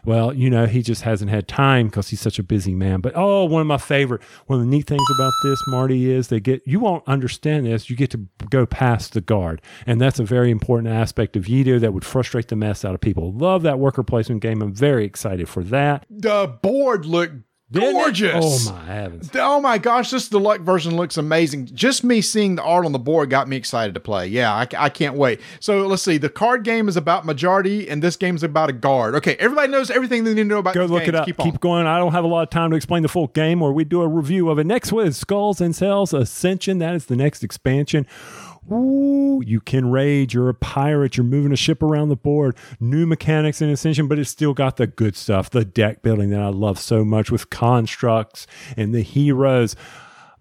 Well, you know, he just hasn't had time because he's such a busy man. But oh, one of my favorite, one of the neat things about this, Marty, is they get, you won't understand this, you get to go past the guard. And that's a very important aspect of Yedo that would frustrate the mess out of people. Love that worker placement game. I'm very excited for that. The board looked? Gorgeous. Oh my heavens. Oh my gosh, this deluxe version looks amazing. Just me seeing the art on the board got me excited to play. Yeah, I, I can't wait. So let's see. The card game is about majority, and this game is about a guard. Okay, everybody knows everything they need to know about. Go look games. it up. Keep, Keep, going. I don't have a lot of time to explain the full game, or we do a review of it next with Skulls and Sails Ascension. That is the next expansion. Ooh, you can raid. You're a pirate. You're moving a ship around the board. New mechanics in Ascension, but it's still got the good stuff, the deck building that I love so much with constructs and the heroes.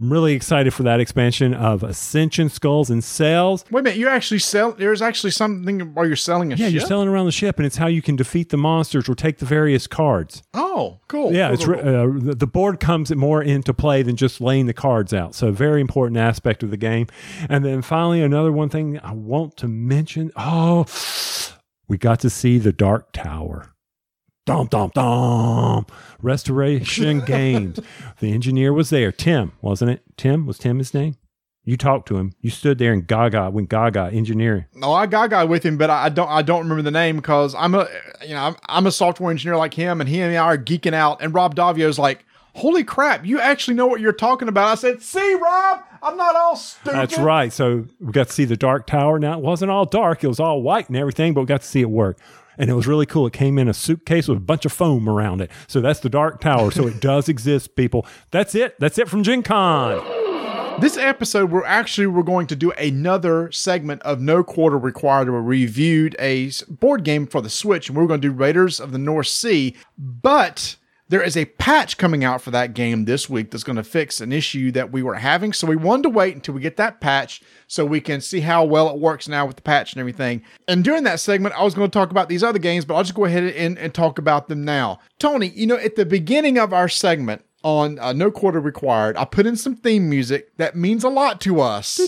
I'm really excited for that expansion of Ascension, Skulls, and Sails. Wait a minute. You actually sell. There's actually something while you're selling a Yeah, ship. you're selling around the ship, and it's how you can defeat the monsters or take the various cards. oh, cool. Yeah, Cool, it's cool, uh, the the board comes more into play than just laying the cards out. So very important aspect of the game. And then finally, another one thing I want to mention. Oh, we got to see the Dark Tower. Dum dum dum. Restoration Games. The engineer was there. Tim, wasn't it? Tim was Tim his name. You talked to him. You stood there and Gaga went Gaga engineering. No, I got guy with him, but I I don't. I don't remember the name because I'm a, you know, I'm, I'm a software engineer like him, and he and I are geeking out. And Rob Daviau's like, "Holy crap, you actually know what you're talking about." I said, "See, Rob, I'm not all stupid." That's right. So we got to see the Dark Tower. Now it wasn't all dark; it was all white and everything, but we got to see it work. And it was really cool. It came in a suitcase with a bunch of foam around it. So that's the Dark Tower. So it does exist, people. That's it. That's it from Gen Con. This episode, we're actually we're going to do another segment of No Quarter Required. We reviewed a board game for the Switch, and we're going to do Raiders of the North Sea. But there is a patch coming out for that game this week that's going to fix an issue that we were having. So we wanted to wait until we get that patch so we can see how well it works now with the patch and everything. And during that segment, I was going to talk about these other games, but I'll just go ahead and, and talk about them now. Tony, you know, at the beginning of our segment, on uh, No Quarter Required, I put in some theme music that means a lot to us.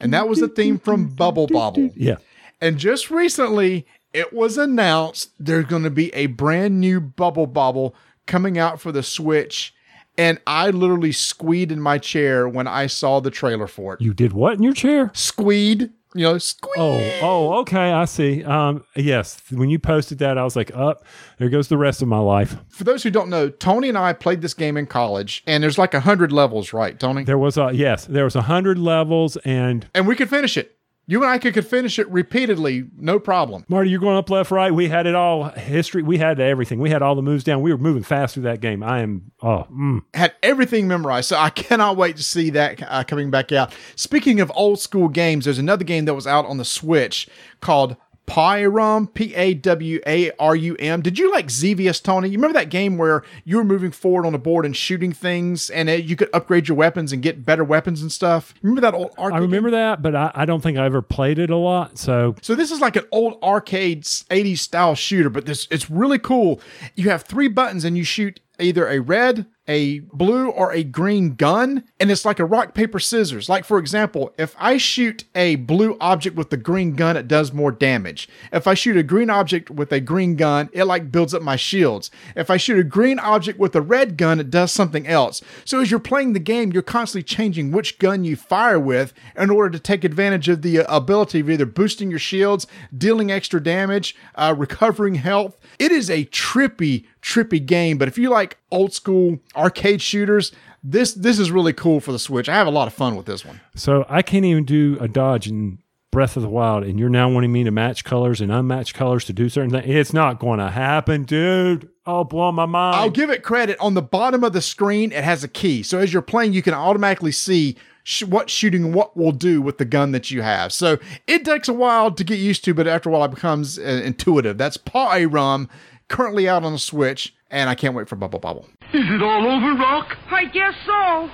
And that was the theme from Bubble Bobble. Yeah. And just recently, it was announced there's going to be a brand new Bubble Bobble coming out for the Switch. And I literally squeed in my chair when I saw the trailer for it. You did what in your chair? Squeed, you know, squeed. Oh, oh, okay, I see. Um, yes, when you posted that, I was like, "Up, there goes the rest of my life." For those who don't know, Tony and I played this game in college, and there's like a hundred levels, right, Tony? There was a yes, there was a hundred levels, and and we could finish it. You and I could, could finish it repeatedly, no problem. Marty, you're going up, left, right. We had it all history. We had everything. We had all the moves down. We were moving fast through that game. I am. Oh, mm. Had everything memorized, so I cannot wait to see that uh, coming back out. Speaking of old school games, there's another game that was out on the Switch called Pyrum, P A W A R U M. Did you like Xevious, Tony? You remember that game where you were moving forward on the board and shooting things, and uh, you could upgrade your weapons and get better weapons and stuff? Remember that old arcade? I remember that, but I, I don't think I ever played it a lot. So So this is like an old arcade 80s style shooter, but this it's really cool. You have three buttons and you shoot either a red, a blue, or a green gun, and it's like a rock paper scissors. Like for example, if I shoot a blue object with the green gun, it does more damage. If I shoot a green object with a green gun, it like builds up my shields. If I shoot a green object with a red gun, it does something else. So as you're playing the game, you're constantly changing which gun you fire with in order to take advantage of the uh, ability of either boosting your shields, dealing extra damage, uh, recovering health. It is a trippy, trippy game. But if you like old school arcade shooters, this this is really cool for the Switch. I have a lot of fun with this one. so I can't even do a dodge in Breath of the Wild, and you're now wanting me to match colors and unmatch colors to do certain things. It's not going to happen, dude. Oh, blow my mind. I'll give it credit. On the bottom of the screen, it has a key. So as you're playing, you can automatically see sh- what shooting what will do with the gun that you have. So it takes a while to get used to, but after a while, it becomes uh, intuitive. That's Paw A Rum, currently out on the Switch, and I can't wait for Bubble Bobble. Is it all over, Rock? I guess so.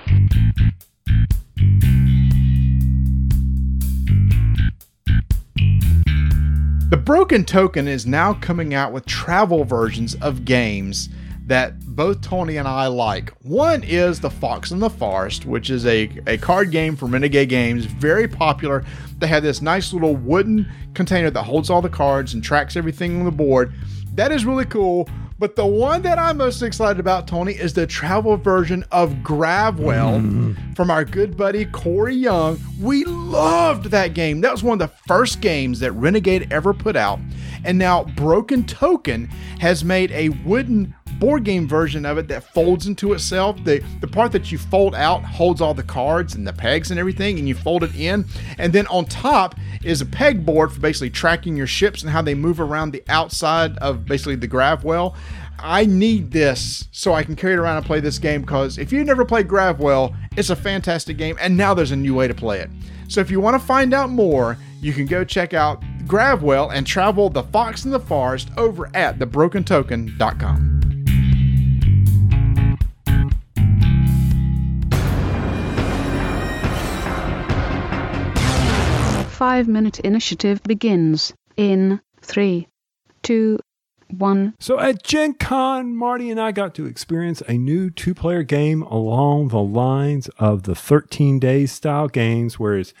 The Broken Token is now coming out with travel versions of games that both Tony and I like. One is The Fox in the Forest, which is a, a card game from Renegade Games, very popular. They have this nice little wooden container that holds all the cards and tracks everything on the board. That is really cool. But the one that I'm most excited about, Tony, is the travel version of Gravwell mm. from our good buddy Cory Young. We loved that game. That was one of the first games that Renegade ever put out. And now Broken Token has made a wooden board game version of it that folds into itself. The the part that you fold out holds all the cards and the pegs and everything, and you fold it in. And then on top is a pegboard for basically tracking your ships and how they move around the outside of basically the Gravwell. I need this so I can carry it around and play this game because if you've never played Gravwell, it's a fantastic game, and now there's a new way to play it. So if you want to find out more, you can go check out Gravwell and travel the Fox in the Forest over at thebrokentoken.com. Five minute initiative begins in three, two, one. So at Gen Con, Marty and I got to experience a new two player game along the lines of the 13 days style games, where it's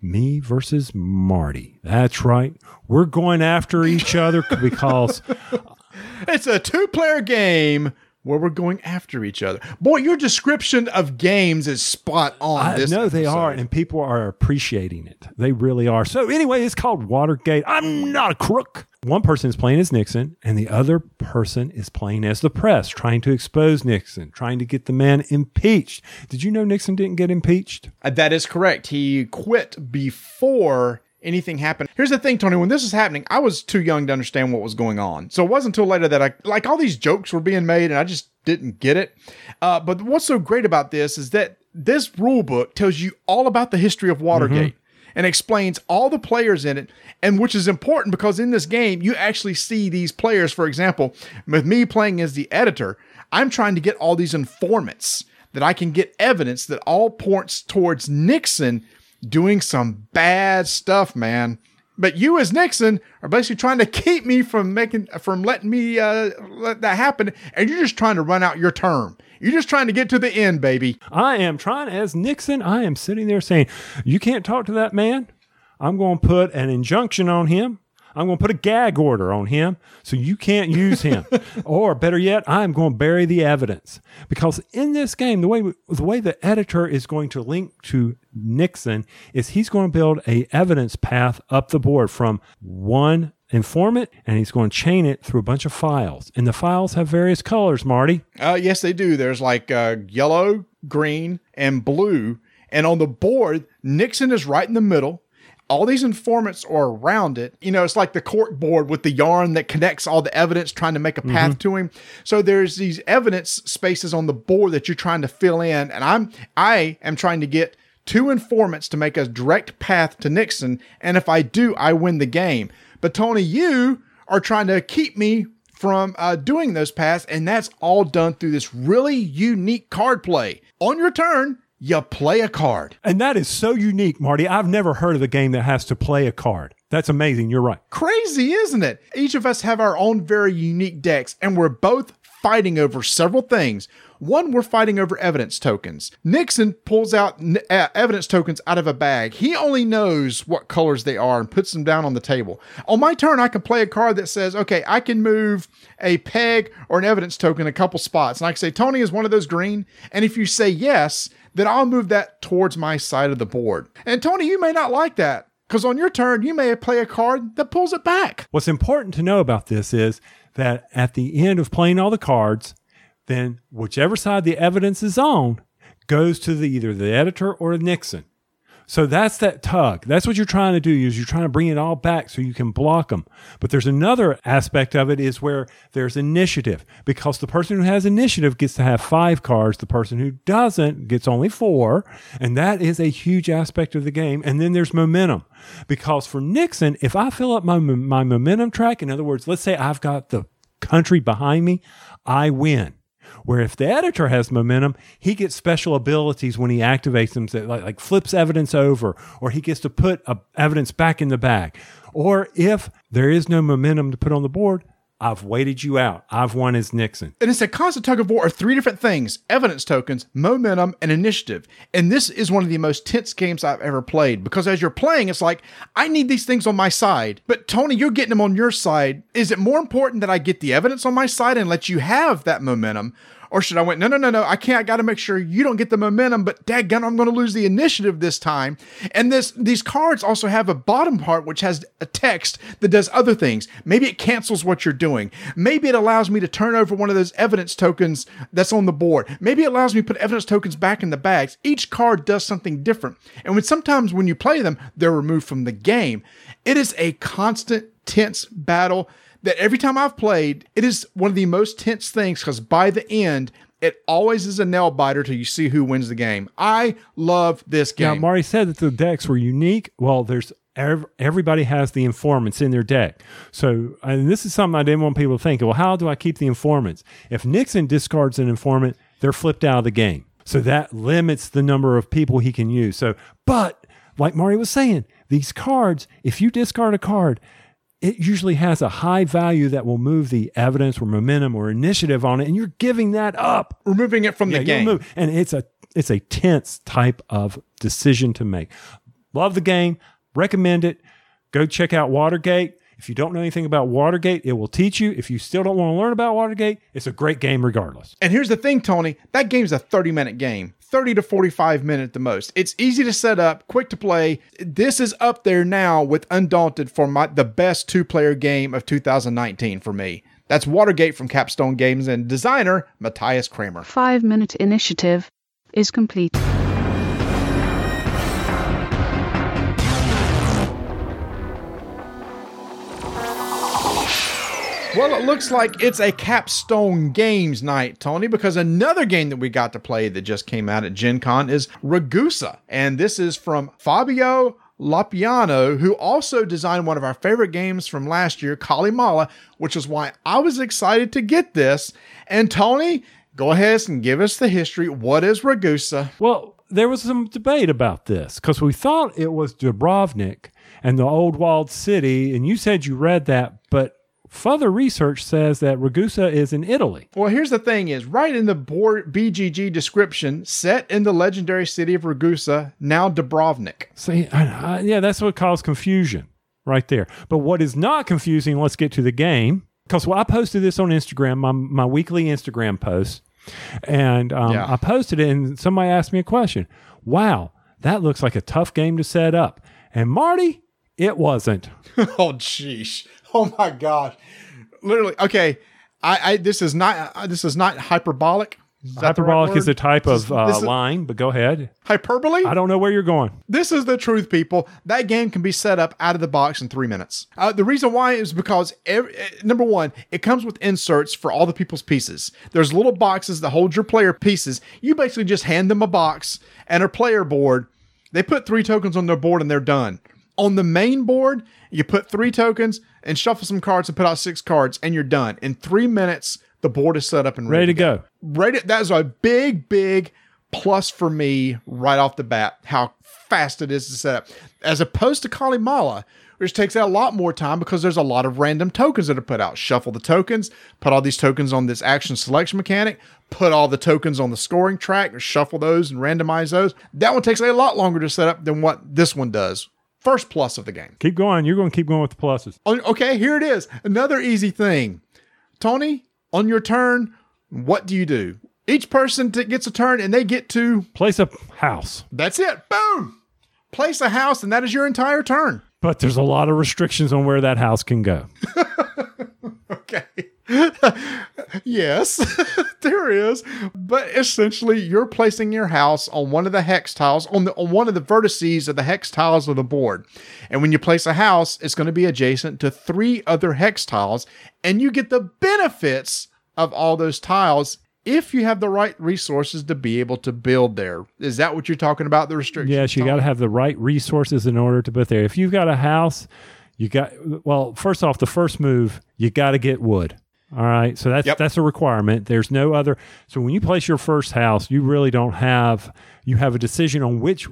me versus Marty. That's right. We're going after each other because It's a two player game where we're going after each other. Boy, your description of games is spot on. I know they are, and people are appreciating it. They really are. So anyway, it's called Watergate. I'm not a crook. One person is playing as Nixon, and the other person is playing as the press, trying to expose Nixon, trying to get the man impeached. Did you know Nixon didn't get impeached? Uh, That is correct. He quit before anything happened. Here's the thing, Tony. When this was happening, I was too young to understand what was going on. So it wasn't until later that I like all these jokes were being made, and I just didn't get it. Uh, but what's so great about this is that this rule book tells you all about the history of Watergate and explains all the players in it, and which is important because in this game you actually see these players. For example, with me playing as the editor, I'm trying to get all these informants that I can get evidence that all points towards Nixon doing some bad stuff, man. But you as Nixon are basically trying to keep me from making from letting me uh, let that happen, and you're just trying to run out your term. You're just trying to get to the end, baby. I am trying, as Nixon, I am sitting there saying, You can't talk to that man. I'm going to put an injunction on him. I'm going to put a gag order on him so you can't use him. or better yet, I'm going to bury the evidence. Because in this game, the way the way the editor is going to link to Nixon is he's going to build a evidence path up the board from one informant and he's going to chain it through a bunch of files. And the files have various colors, Marty. Uh, yes, they do. There's like uh, yellow, green, and blue. And on the board, Nixon is right in the middle. All these informants are around it. You know, it's like the cork board with the yarn that connects all the evidence, trying to make a path to him. So there's these evidence spaces on the board that you're trying to fill in, and I'm I am trying to get two informants to make a direct path to Nixon. And if I do, I win the game. But Tony, you are trying to keep me from uh, doing those paths, and that's all done through this really unique card play. On your turn, you play a card. And that is so unique, Marty. I've never heard of a game that has to play a card. That's amazing. You're right. Crazy, isn't it? Each of us have our own very unique decks, and we're both fighting over several things. One, we're fighting over evidence tokens. Nixon pulls out n- uh, evidence tokens out of a bag. He only knows what colors they are and puts them down on the table. On my turn, I can play a card that says, okay, I can move a peg or an evidence token a couple spots. And I can say, Tony is one of those green. And if you say yes, then I'll move that towards my side of the board. And Tony, you may not like that. Because on your turn, you may play a card that pulls it back. What's important to know about this is that at the end of playing all the cards, then whichever side the evidence is on goes to the, either the editor or Nixon. So that's that tug. That's what you're trying to do is you're trying to bring it all back so you can block them. But there's another aspect of it is where there's initiative because the person who has initiative gets to have five cards. The person who doesn't gets only four. And that is a huge aspect of the game. And then there's momentum because for Nixon, if I fill up my, my momentum track, in other words, let's say I've got the country behind me, I win. Where if the editor has momentum, he gets special abilities when he activates them, like, like flips evidence over, or he gets to put a, evidence back in the bag. Or if there is no momentum to put on the board, I've waited you out. I've won as Nixon. And it's a constant tug of war of three different things evidence tokens, momentum, and initiative. And this is one of the most tense games I've ever played because as you're playing, it's like, I need these things on my side. But Tony, you're getting them on your side. Is it more important that I get the evidence on my side and let you have that momentum? Or should I went, no, no, no, no, I can't. I got to make sure you don't get the momentum, but dadgun, I'm going to lose the initiative this time. And this, these cards also have a bottom part, which has a text that does other things. Maybe it cancels what you're doing. Maybe it allows me to turn over one of those evidence tokens that's on the board. Maybe it allows me to put evidence tokens back in the bags. Each card does something different. And when sometimes when you play them, they're removed from the game. It is a constant tense battle that every time I've played, it is one of the most tense things because by the end, it always is a nail biter till you see who wins the game. I love this game. Now. Marty said that the decks were unique. Well, there's everybody has the informants in their deck. So, and this is something I didn't want people to think. Well, how do I keep the informants? If Nixon discards an informant, they're flipped out of the game. So that limits the number of people he can use. So, but like Marty was saying, these cards, if you discard a card, it usually has a high value that will move the evidence or momentum or initiative on it, and you're giving that up. Removing it from Yeah, the game. move. And it's a it's a tense type of decision to make. Love the game. Recommend it. Go check out Watergate. If you don't know anything about Watergate, it will teach you. If you still don't want to learn about Watergate, it's a great game regardless. And here's the thing, Tony, that game's a 30 minute game. 30 to 45 minute at the most. It's easy to set up, quick to play. This is up there now with Undaunted for my the best two-player game of 2019 for me. That's Watergate from Capstone Games and designer Matthias Cramer. Five minute initiative is complete. Well, it looks like it's a capstone games night, Tony, because another game that we got to play that just came out at Gen Con is Ragusa. And this is from Fabio Lopiano, who also designed one of our favorite games from last year, Calimala, which is why I was excited to get this. And Tony, go ahead and give us the history. What is Ragusa? Well, there was some debate about this because we thought it was Dubrovnik and the old walled city, and you said you read that, but further research says that Ragusa is in Italy. Well, here's the thing is right in the board BGG description, set in the legendary city of Ragusa, now Dubrovnik. See, I, I, yeah, that's what caused confusion right there. But what is not confusing, let's get to the game. Because well, I posted this on Instagram, my, my weekly Instagram post, and um, Yeah. I posted it, and somebody asked me a question. Wow, that looks like a tough game to set up. And Marty, it wasn't. oh jeez oh my gosh. Literally okay i, I this is not uh, this is not hyperbolic. Is the right Hyperbolic is a type of uh, is- line, but go ahead. hyperbole? I don't know where you're going. this is the truth people. That game can be set up out of the box in three minutes. Uh, the reason why is because every, uh, number one it comes with inserts for all the people's pieces. There's little boxes that hold your player pieces. You basically just hand them a box and a player board. They put three tokens on their board and they're done on the main board you put three tokens and shuffle some cards and put out six cards and you're done in three minutes the board is set up and Ready to go. Ready, that is a big, big plus for me right off the bat. How fast it is to set up, as opposed to Calimala, which takes a lot more time because there's a lot of random tokens that are put out. Shuffle the tokens, put all these tokens on this action selection mechanic, put all the tokens on the scoring track, shuffle those and randomize those. That one takes a lot longer to set up than what this one does. First plus of the game. Keep going. You're going to keep going with the pluses. Okay, here it is. Another easy thing. Tony, on your turn, what do you do? Each person t- gets a turn and they get to, Place a house, that's it, boom, place a house, and that is your entire turn. but there's a lot of restrictions on where that house can go. Okay. yes, there is. But essentially, you're placing your house on one of the hex tiles, on, the, on one of the vertices of the hex tiles of the board. And when you place a house, it's going to be adjacent to three other hex tiles, and you get the benefits of all those tiles if you have the right resources to be able to build there. Is that what you're talking about? The restrictions? Yes, you got to have the right resources in order to put there. If you've got a house, you got well. First off, the first move you got to get wood. All right, so that's Yep. that's a requirement. There's no other. So when you place your first house, you really don't have you have a decision on which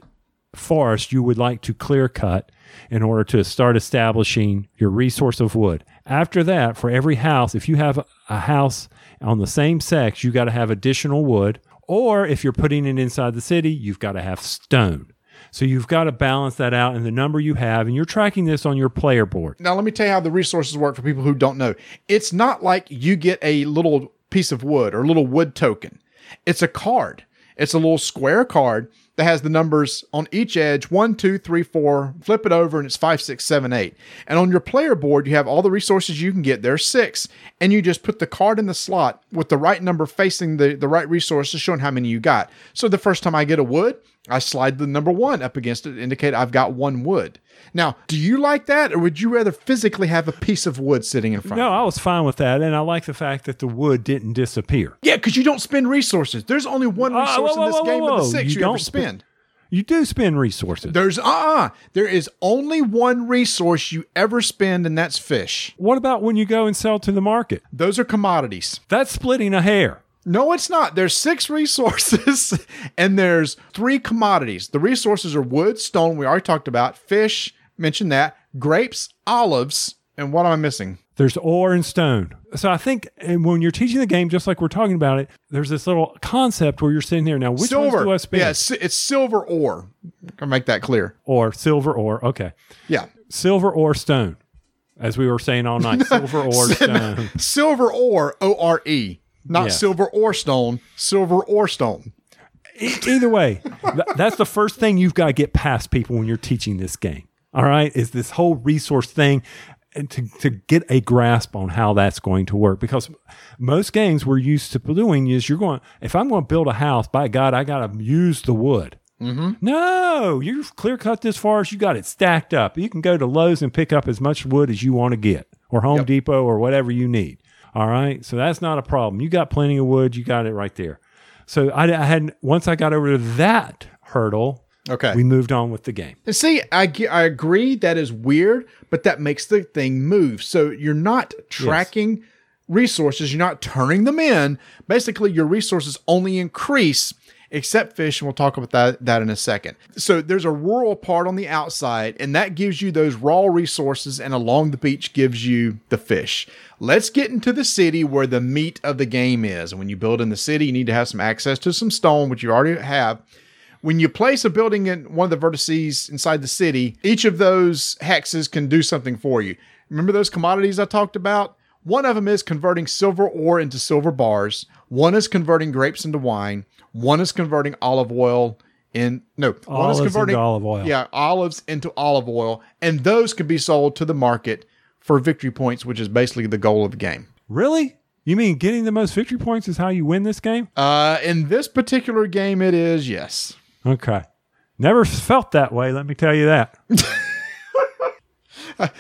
forest you would like to clear cut in order to start establishing your resource of wood. After that, for every house, if you have a house on the same hex, you got to have additional wood. Or if you're putting it inside the city, you've got to have stone. So you've got to balance that out in the number you have, and you're tracking this on your player board. Now, let me tell you how the resources work for people who don't know. It's not like you get a little piece of wood or a little wood token. It's a card. It's a little square card that has the numbers on each edge one, two, three, four. Flip it over and it's five, six, seven, eight. And on your player board, you have all the resources you can get. There's six. And you just put the card in the slot with the right number facing the, the right resources, showing how many you got. So the first time I get a wood, I slide the number one up against it to indicate I've got one wood. Now, do you like that, or would you rather physically have a piece of wood sitting in front No, of you? I was fine with that, and I like the fact that the wood didn't disappear. Yeah, because you don't spend resources. There's only one Uh, resource whoa, in this whoa, game whoa, of the six You you, ever don't sp- spend. You do spend resources. There's uh uh There is only one resource you ever spend, and that's fish. What about when you go and sell to the market? Those are commodities. That's splitting a hair. No, it's not. There's six resources and there's three commodities. The resources are wood, stone, we already talked about, fish, mentioned that, grapes, olives, and what am I missing? There's ore and stone. So I think and when you're teaching the game, just like we're talking about it, there's this little concept where you're sitting there. Now, which silver. ones do I spend? Yeah, it's, silver ore. I'll make that clear. Or silver ore. Okay. Yeah. Silver or stone, as we were saying all night. Silver ore stone. Silver ore, O R E. Not Yes. silver or stone, silver or stone. E- either way, th- that's the first thing you've got to get past people when you're teaching this game. All right, is this whole resource thing, and to to get a grasp on how that's going to work. Because most games we're used to doing is you're going. If I'm going to build a house, by God, I got to use the wood. Mm-hmm. No, you've clear cut this forest. You got it stacked up. You can go to Lowe's and pick up as much wood as you want to get, or Home Yep. Depot or whatever you need. All right. So that's not a problem. You got plenty of wood. You got it right there. So I, I had, once I got over to that hurdle, Okay. we moved on with the game. And see, I, I agree that is weird, but that makes the thing move. So you're not tracking resources, you're not turning them in. Basically, your resources only increase, except fish, and we'll talk about that, that in a second. So there's a rural part on the outside, and that gives you those raw resources, and along the beach gives you the fish. Let's get into the city where the meat of the game is. And when you build in the city, you need to have some access to some stone, which you already have when you place a building in one of the vertices inside the city, each of those hexes can do something for you. Remember those commodities I talked about? One of them is converting silver ore into silver bars. One is converting grapes into wine. One is converting olive oil in no. one Olives is into converting olive oil. Yeah, olives into olive oil, and those can be sold to the market for victory points, which is basically the goal of the game. Really? You mean getting the most victory points is how you win this game? Uh, in this particular game, it is yes. Okay. Never felt that way, let me tell you that.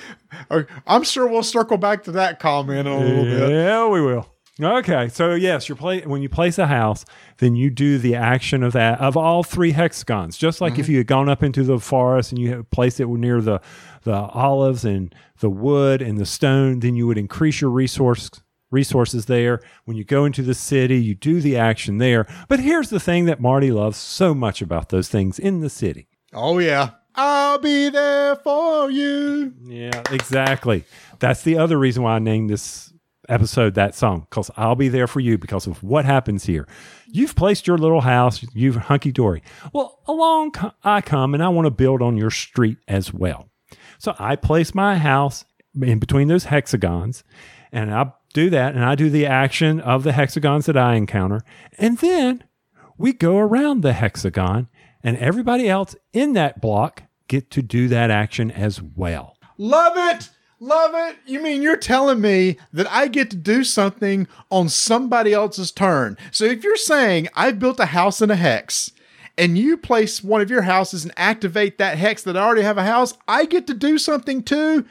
I'm sure we'll circle back to that comment in a little bit. Yeah, we will. Okay, so yes, you're play when you place a house, then you do the action of that of all three hexagons. Just like if mm-hmm. you had gone up into the forest and you had placed it near the the olives and the wood and the stone, then you would increase your resource resources there. When you go into the city, you do the action there. But here's the thing that Marty loves so much about those things in the city. Oh yeah. I'll be there for you. Yeah, exactly. That's the other reason why I named this episode that song because I'll be there for you because of what happens here. You've placed your little house, you've hunky dory. Well, along I come and I want to build on your street as well. So I place my house in between those hexagons and I do that and I do the action of the hexagons that I encounter. And then we go around the hexagon and everybody else in that block get to do that action as well. Love it. Love it. You mean you're telling me that I get to do something on somebody else's turn? So if you're saying I've built a house in a hex and you place one of your houses and activate that hex that I already have a house, I get to do something too.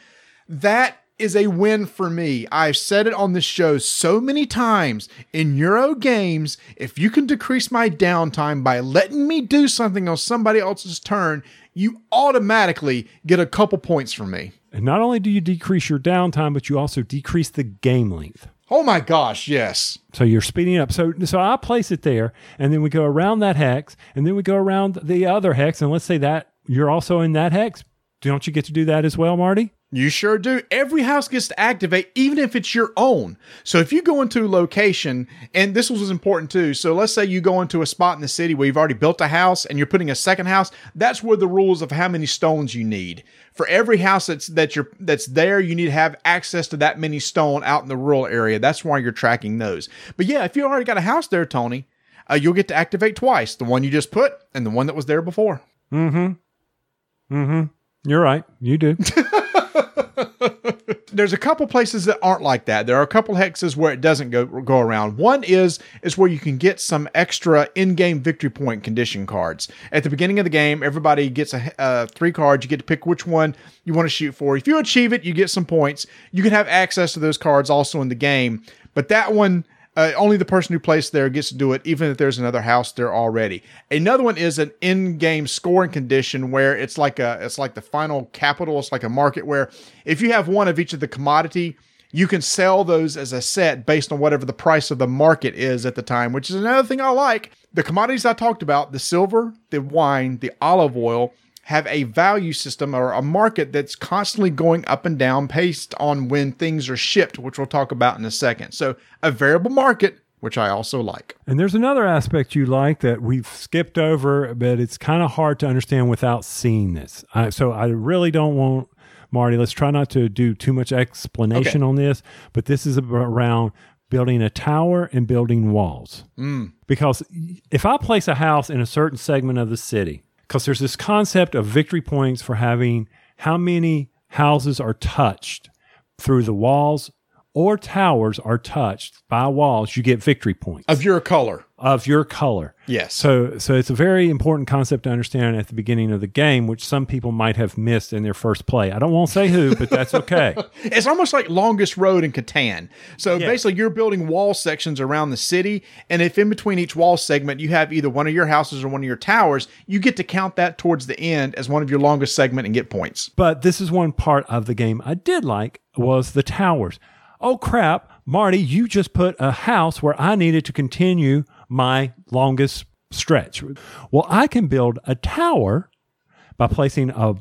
That is a win for me. I've said it on this show so many times in Euro games. If you can decrease my downtime by letting me do something on somebody else's turn, you automatically get a couple points from me. And not only do you decrease your downtime, but you also decrease the game length. Oh my gosh, yes. So you're speeding up. So so I place it there, and then we go around that hex, and then we go around the other hex, and let's say that you're also in that hex. Don't you get to do that as well, Marty? You sure do. Every house gets to activate, even if it's your own. So if you go into a location, and this was important too. So let's say you go into a spot in the city where you've already built a house and you're putting a second house. That's where the rules of how many stones you need. For every house that's that you're that's there, you need to have access to that many stone out in the rural area. That's why you're tracking those. But yeah, if you already got a house there, Tony, uh, you'll get to activate twice: the one you just put and the one that was there before. Mm-hmm. Mm-hmm. You're right. You do. there's a couple places that aren't like that. There are a couple hexes where it doesn't go go around. One is is where you can get some extra in-game victory point condition cards. At the beginning of the game, everybody gets a uh, three cards. You get to pick which one you want to shoot for. If you achieve it, you get some points. You can have access to those cards also in the game, but that one uh, only the person who placed there gets to do it, even if there's another house there already. Another one is an in-game scoring condition where it's like a it's like the final capital. It's like a market where if you have one of each of the commodity, you can sell those as a set based on whatever the price of the market is at the time. Which is another thing I like. The commodities I talked about: the silver, the wine, the olive oil have a value system or a market that's constantly going up and down based on when things are shipped, which we'll talk about in a second. So, a variable market, which I also like. And there's another aspect you like that we've skipped over, but it's kind of hard to understand without seeing this. I, so I really don't want Marty. Let's try not to do too much explanation Okay. on this, but this is around building a tower and building walls. Mm. Because if I place a house in a certain segment of the city, because there's this concept of victory points for having how many houses are touched through the walls or towers are touched by walls, you get victory points Of your color. of your color. Yes. So, so it's a very important concept to understand at the beginning of the game, which some people might have missed in their first play. I don't want to say who, but that's okay. It's almost like longest road in Catan. So Yeah. basically, you're building wall sections around the city, and if in between each wall segment you have either one of your houses or one of your towers, you get to count that towards the end as one of your longest segment and get points. but this is one part of the game I did like was the towers. Oh crap, Marty, you just put a house where I needed to continue my longest stretch. Well, I can build a tower by placing a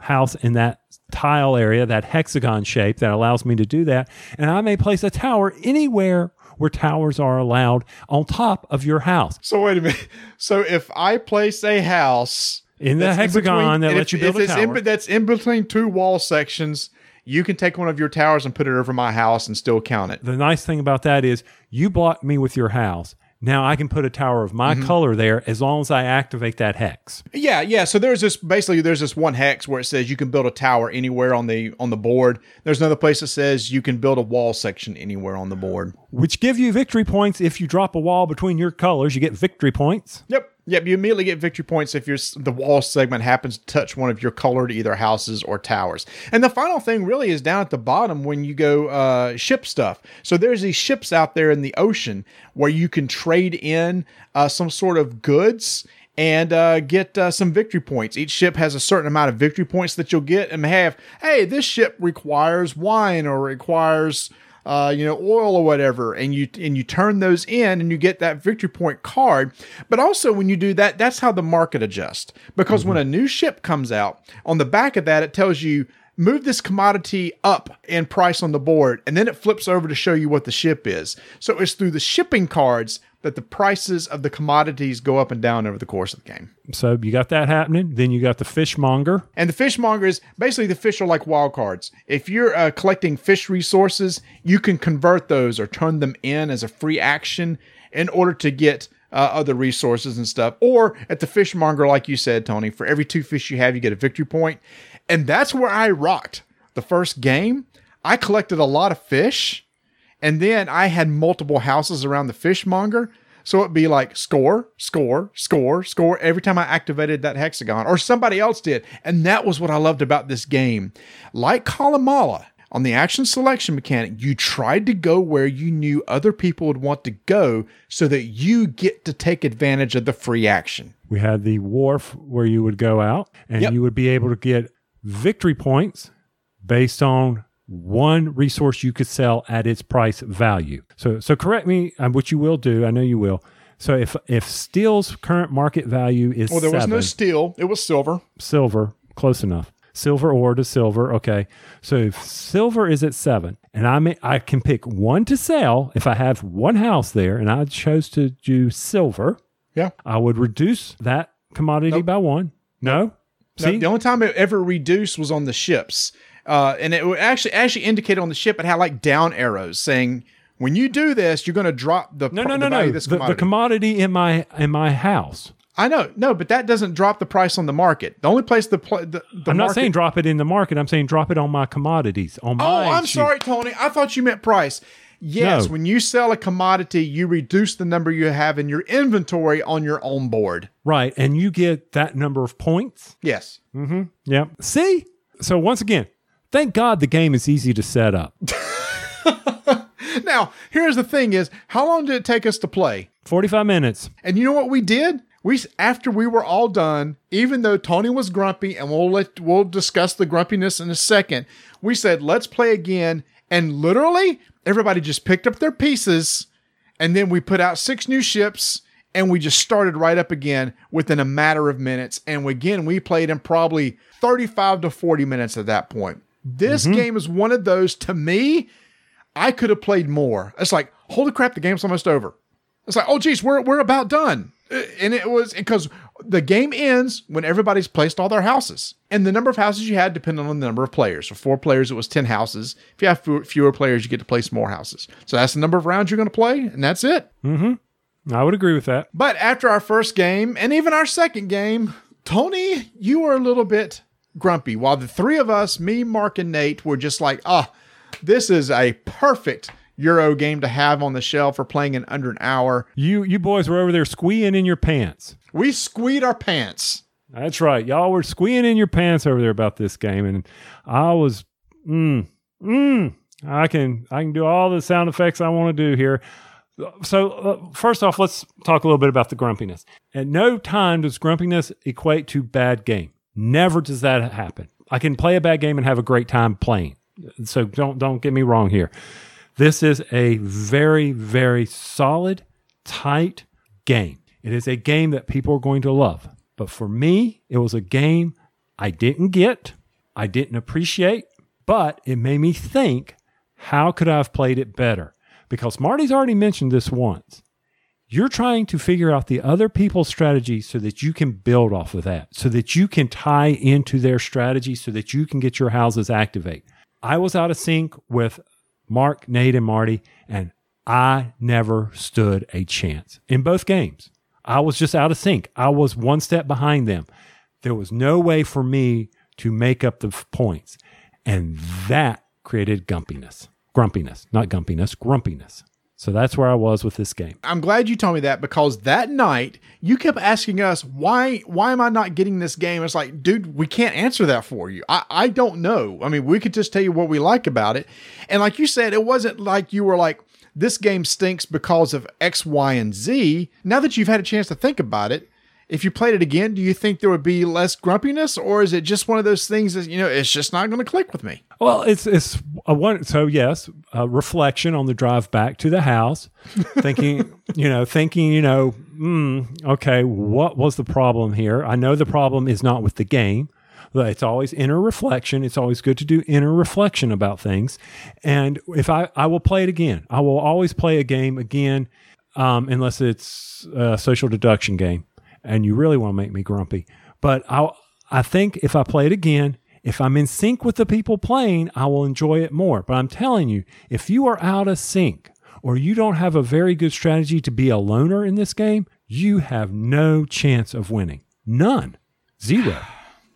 house in that tile area, that hexagon shape that allows me to do that. And I may place a tower anywhere where towers are allowed on top of your house. So wait a minute. So if I place a house In the hexagon that lets you build if a it's in- tower. that's in between two wall sections, you can take one of your towers and put it over my house and still count it. the nice thing about that is you blocked me with your house. Now I can put a tower of Mm-hmm. my color there as long as I activate that hex. Yeah, yeah. So there's this basically there's this one hex where it says you can build a tower anywhere on the on the board. There's another place that says you can build a wall section anywhere on the board. Which give you victory points if you drop a wall between your colors. You get victory points. Yep. Yep. You immediately get victory points if your the wall segment happens to touch one of your colored either houses or towers. And the final thing really is down at the bottom when you go uh, ship stuff. So there's these ships out there in the ocean where you can trade in uh, some sort of goods and uh, get uh, some victory points. Each ship has a certain amount of victory points that you'll get and have. Hey, this ship requires wine or requires uh, you know, oil or whatever, and you and you turn those in, and you get that victory point card. But also, when you do that, that's how the market adjusts. Because when a new ship comes out, on the back of that, it tells you move this commodity up in price on the board, and then it flips over to show you what the ship is. So it's through the shipping cards that the prices of the commodities go up and down over the course of the game. So you got that happening. Then you got the fishmonger. And the fishmonger is basically the fish are like wild cards. If you're uh, collecting fish resources, you can convert those or turn them in as a free action in order to get uh, other resources and stuff. Or at the fishmonger, like you said, Tony, for every two fish you have, you get a victory point. And that's where I rocked the first game. I collected a lot of fish, and then I had multiple houses around the fishmonger. So it'd be like score, score, score, score every time I activated that hexagon, or somebody else did. And that was what I loved about this game. Like Calimala, on the action selection mechanic, you tried to go where you knew other people would want to go so that you get to take advantage of the free action. We had the wharf where you would go out and Yep. you would be able to get victory points based on one resource you could sell at its price value. So, so correct me, which you will do. I know you will. So if if steel's current market value is Well, there was no steel, it was silver. silver, close enough. Silver ore to silver. Okay. So if silver is at seven and I may, I can pick one to sell if I have one house there and I chose to do silver, Yeah. I would reduce that commodity Nope. by one. No? No, the only time it ever reduced was on the ships, uh, and it would actually actually indicate on the ship it had like down arrows saying when you do this, you're going to drop the no, no, the no, no. of this The, the commodity. commodity in my in my house. I know, no, but that doesn't drop the price on the market. The only place the pl- the, the I'm not market- saying drop it in the market. I'm saying drop it on my commodities. On my Oh, I'm sheet. sorry, Tony. I thought you meant price. Yes, No. when you sell a commodity, you reduce the number you have in your inventory on your own board. Right, and you get that number of points. Yes. Mm-hmm. Yeah. See? So once again, thank God the game is easy to set up. Now, here's the thing: is how long did it take us to play? 45 minutes. And you know what we did? We after we were all done, even though Tony was grumpy, and we'll let we'll discuss the grumpiness in a second. We said let's play again, and literally everybody just picked up their pieces, and then we put out six new ships, and we just started right up again within a matter of minutes. And again, we played in probably thirty-five to forty minutes at that point. This game is one of those to me. I could have played more. It's like, holy crap, the game's almost over. It's like, oh geez, we're we're about done. Uh, And it was because the game ends when everybody's placed all their houses. And the number of houses you had depended on the number of players. For four players, it was 10 houses. If you have fewer, fewer players, you get to place more houses. So that's the number of rounds you're going to play, and that's it. I would agree with that. But after our first game, and even our second game, Tony, you were a little bit grumpy. While the three of us, me, Mark, and Nate, were just like, ah, This is a perfect Euro game to have on the shelf for playing in under an hour. You you boys were over there squeeing in your pants. We squeed our pants. That's right. Y'all were squeeing in your pants over there about this game, and I was, mm, mm. I can I can do all the sound effects I want to do here. So uh, first off, let's talk a little bit about the grumpiness. At no time does grumpiness equate to bad game. Never does that happen. I can play a bad game and have a great time playing. So don't don't get me wrong here. This is a very very solid, tight game. It is a game that people are going to love. But for me, it was a game I didn't get, I didn't appreciate, but it made me think how could I have played it better? Because Marty's already mentioned this once. You're trying to figure out the other people's strategy so that you can build off of that, so that you can tie into their strategy, so that you can get your houses activate. I was out of sync with Mark, Nate, and Marty, and I never stood a chance in both games. I was just out of sync. I was one step behind them. There was no way for me to make up the points. And that created gumpiness. Grumpiness, not gumpiness, grumpiness. So that's where I was with this game. I'm glad you told me that because that night you kept asking us why why am I not getting this game? It's like, dude, we can't answer that for you. I, I don't know. I mean, we could just tell you what we like about it. And like you said, it wasn't like you were like, this game stinks because of X, Y, and Z. Now that you've had a chance to think about it, if you played it again, do you think there would be less grumpiness, or is it just one of those things that you know it's just not going to click with me? Well, it's it's a one. So yes, reflection on the drive back to the house, thinking, you know, thinking, you know, mm, okay, what was the problem here? I know the problem is not with the game. It's always inner reflection. It's always good to do inner reflection about things. And if I I will play it again, I will always play a game again, um, unless it's a social deduction game, and you really want to make me grumpy. But I I think if I play it again if I'm in sync with the people playing, I will enjoy it more. But I'm telling you, if you are out of sync or you don't have a very good strategy to be a loner in this game, you have no chance of winning. None. Zero.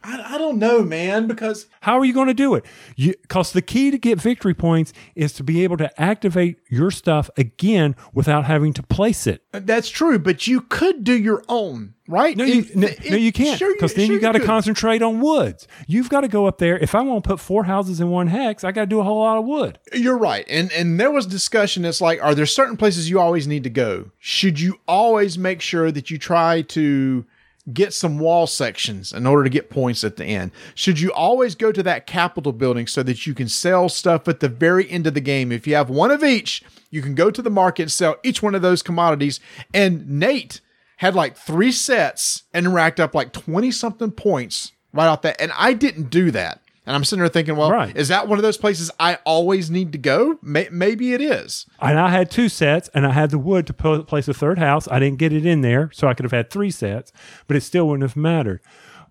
I, I don't know, man, because How are you going to do it? Because the key to get victory points is to be able to activate your stuff again without having to place it. Uh, that's true. But you could do your own, right? No, you, If- no, if- no, you can't. sure Because then sure you got to concentrate on woods. You've got to go up there. If I want to put four houses in one hex, I got to do a whole lot of wood. You're right. And and there was discussion. It's like, are there certain places you always need to go? Should you always make sure that you try to get some wall sections in order to get points at the end? Should you always go to that Capitol building so that you can sell stuff at the very end of the game? If you have one of each, you can go to the market and sell each one of those commodities. And Nate had like three sets and racked up like 20 something points right off that. And I didn't do that. And I'm sitting there thinking, well, Right. is that one of those places I always need to go? May- maybe it is. And I had two sets, and I had the wood to po- place a third house. I didn't get it in there, so I could have had three sets, but it still wouldn't have mattered.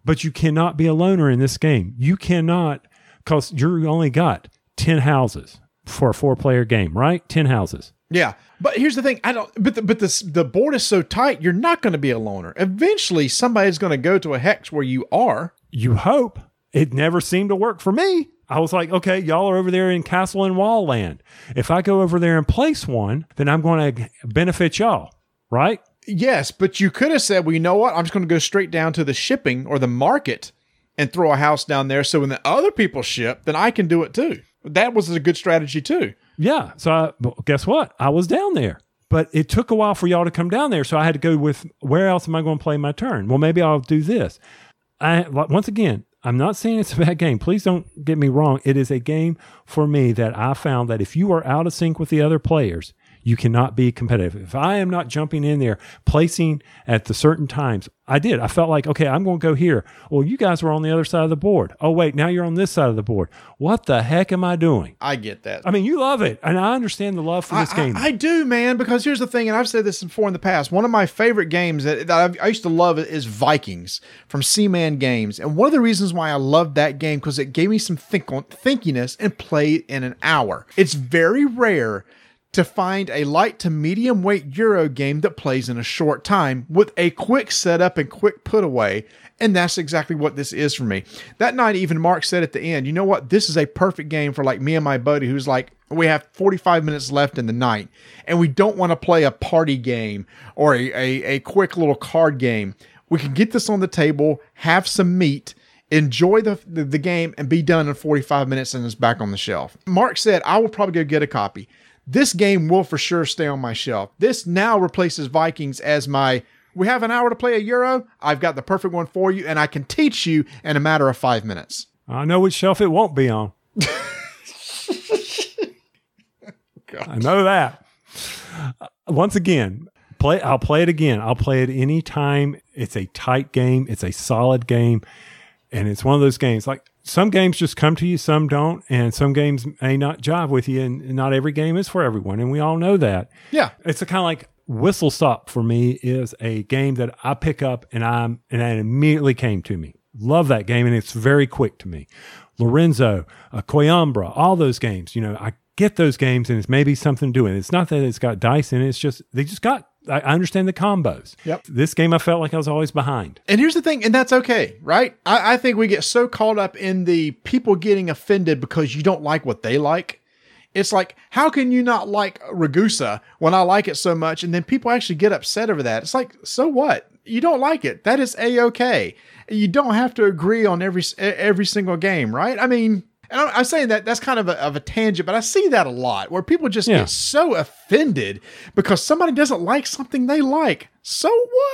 But you cannot be a loner in this game. You cannot, because you only got 10 houses for a four player game, right? 10 houses. Yeah, but here's the thing: I don't. But the, but the the board is so tight, you're not going to be a loner. Eventually, somebody's going to go to a hex where you are. You hope. It never seemed to work for me. I was like, okay, y'all are over there in Castle and Wall land. If I go over there and place one, then I'm going to benefit y'all, right? Yes, but you could have said, well, you know what? I'm just going to go straight down to the shipping or the market and throw a house down there. So when the other people ship, then I can do it too. That was a good strategy too. Yeah. So I, guess what? I was down there, but it took a while for y'all to come down there. So I had to go with where else am I going to play my turn? Well, maybe I'll do this. I once again, I'm not saying it's a bad game. Please don't get me wrong. It is a game for me that I found that if you are out of sync with the other players, you cannot be competitive. If I am not jumping in there, placing at the certain times, I did. I felt like, okay, I'm going to go here. Well, you guys were on the other side of the board. Oh, wait, now you're on this side of the board. What the heck am I doing? I get that. I mean, you love it, and I understand the love for this I, game. I, I do, man, because here's the thing, and I've said this before in the past. One of my favorite games that, that I've, I used to love is Vikings from Z-Man Games, and one of the reasons why I loved that game because it gave me some think thinkiness and played in an hour. It's very rare to find a light to medium weight Euro game that plays in a short time with a quick setup and quick put away. And that's exactly what this is for me. That night, even Mark said at the end, you know what? This is a perfect game for like me and my buddy who's like, we have 45 minutes left in the night and we don't want to play a party game or a, a, a quick little card game. We can get this on the table, have some meat, enjoy the, the, the game, and be done in 45 minutes and it's back on the shelf. Mark said, I will probably go get a copy. This game will for sure stay on my shelf. This now replaces Vikings as my we have an hour to play a Euro. I've got the perfect one for you, and I can teach you in a matter of five minutes. I know which shelf it won't be on. I know that. Uh, once again, play. I'll play it again. I'll play it anytime. It's a tight game. It's a solid game, and it's one of those games. Like some games just come to you, some don't, and some games may not jive with you, and not every game is for everyone, and we all know that. Yeah, it's a kind of like Whistle Stop for me is a game that I pick up and I'm and it immediately came to me. Love that game, and it's very quick to me. Lorenzo, uh, Coimbra, all those games. You know, I get those games and it's maybe something doing. It's not that it's got dice in it. It's just they just got. I understand the combos. Yep. This game, I felt like I was always behind. And here's the thing, and that's okay, right? I, I think we get so caught up in the people getting offended because you don't like what they like. It's like, how can you not like Ragusa when I like it so much? And then people actually get upset over that. It's like, so what? You don't like it. That is a okay. You don't have to agree on every every single game, right? I mean, and I'm saying that that's kind of a, of a tangent, but I see that a lot where people just Yeah. get so offended because somebody doesn't like something they like. So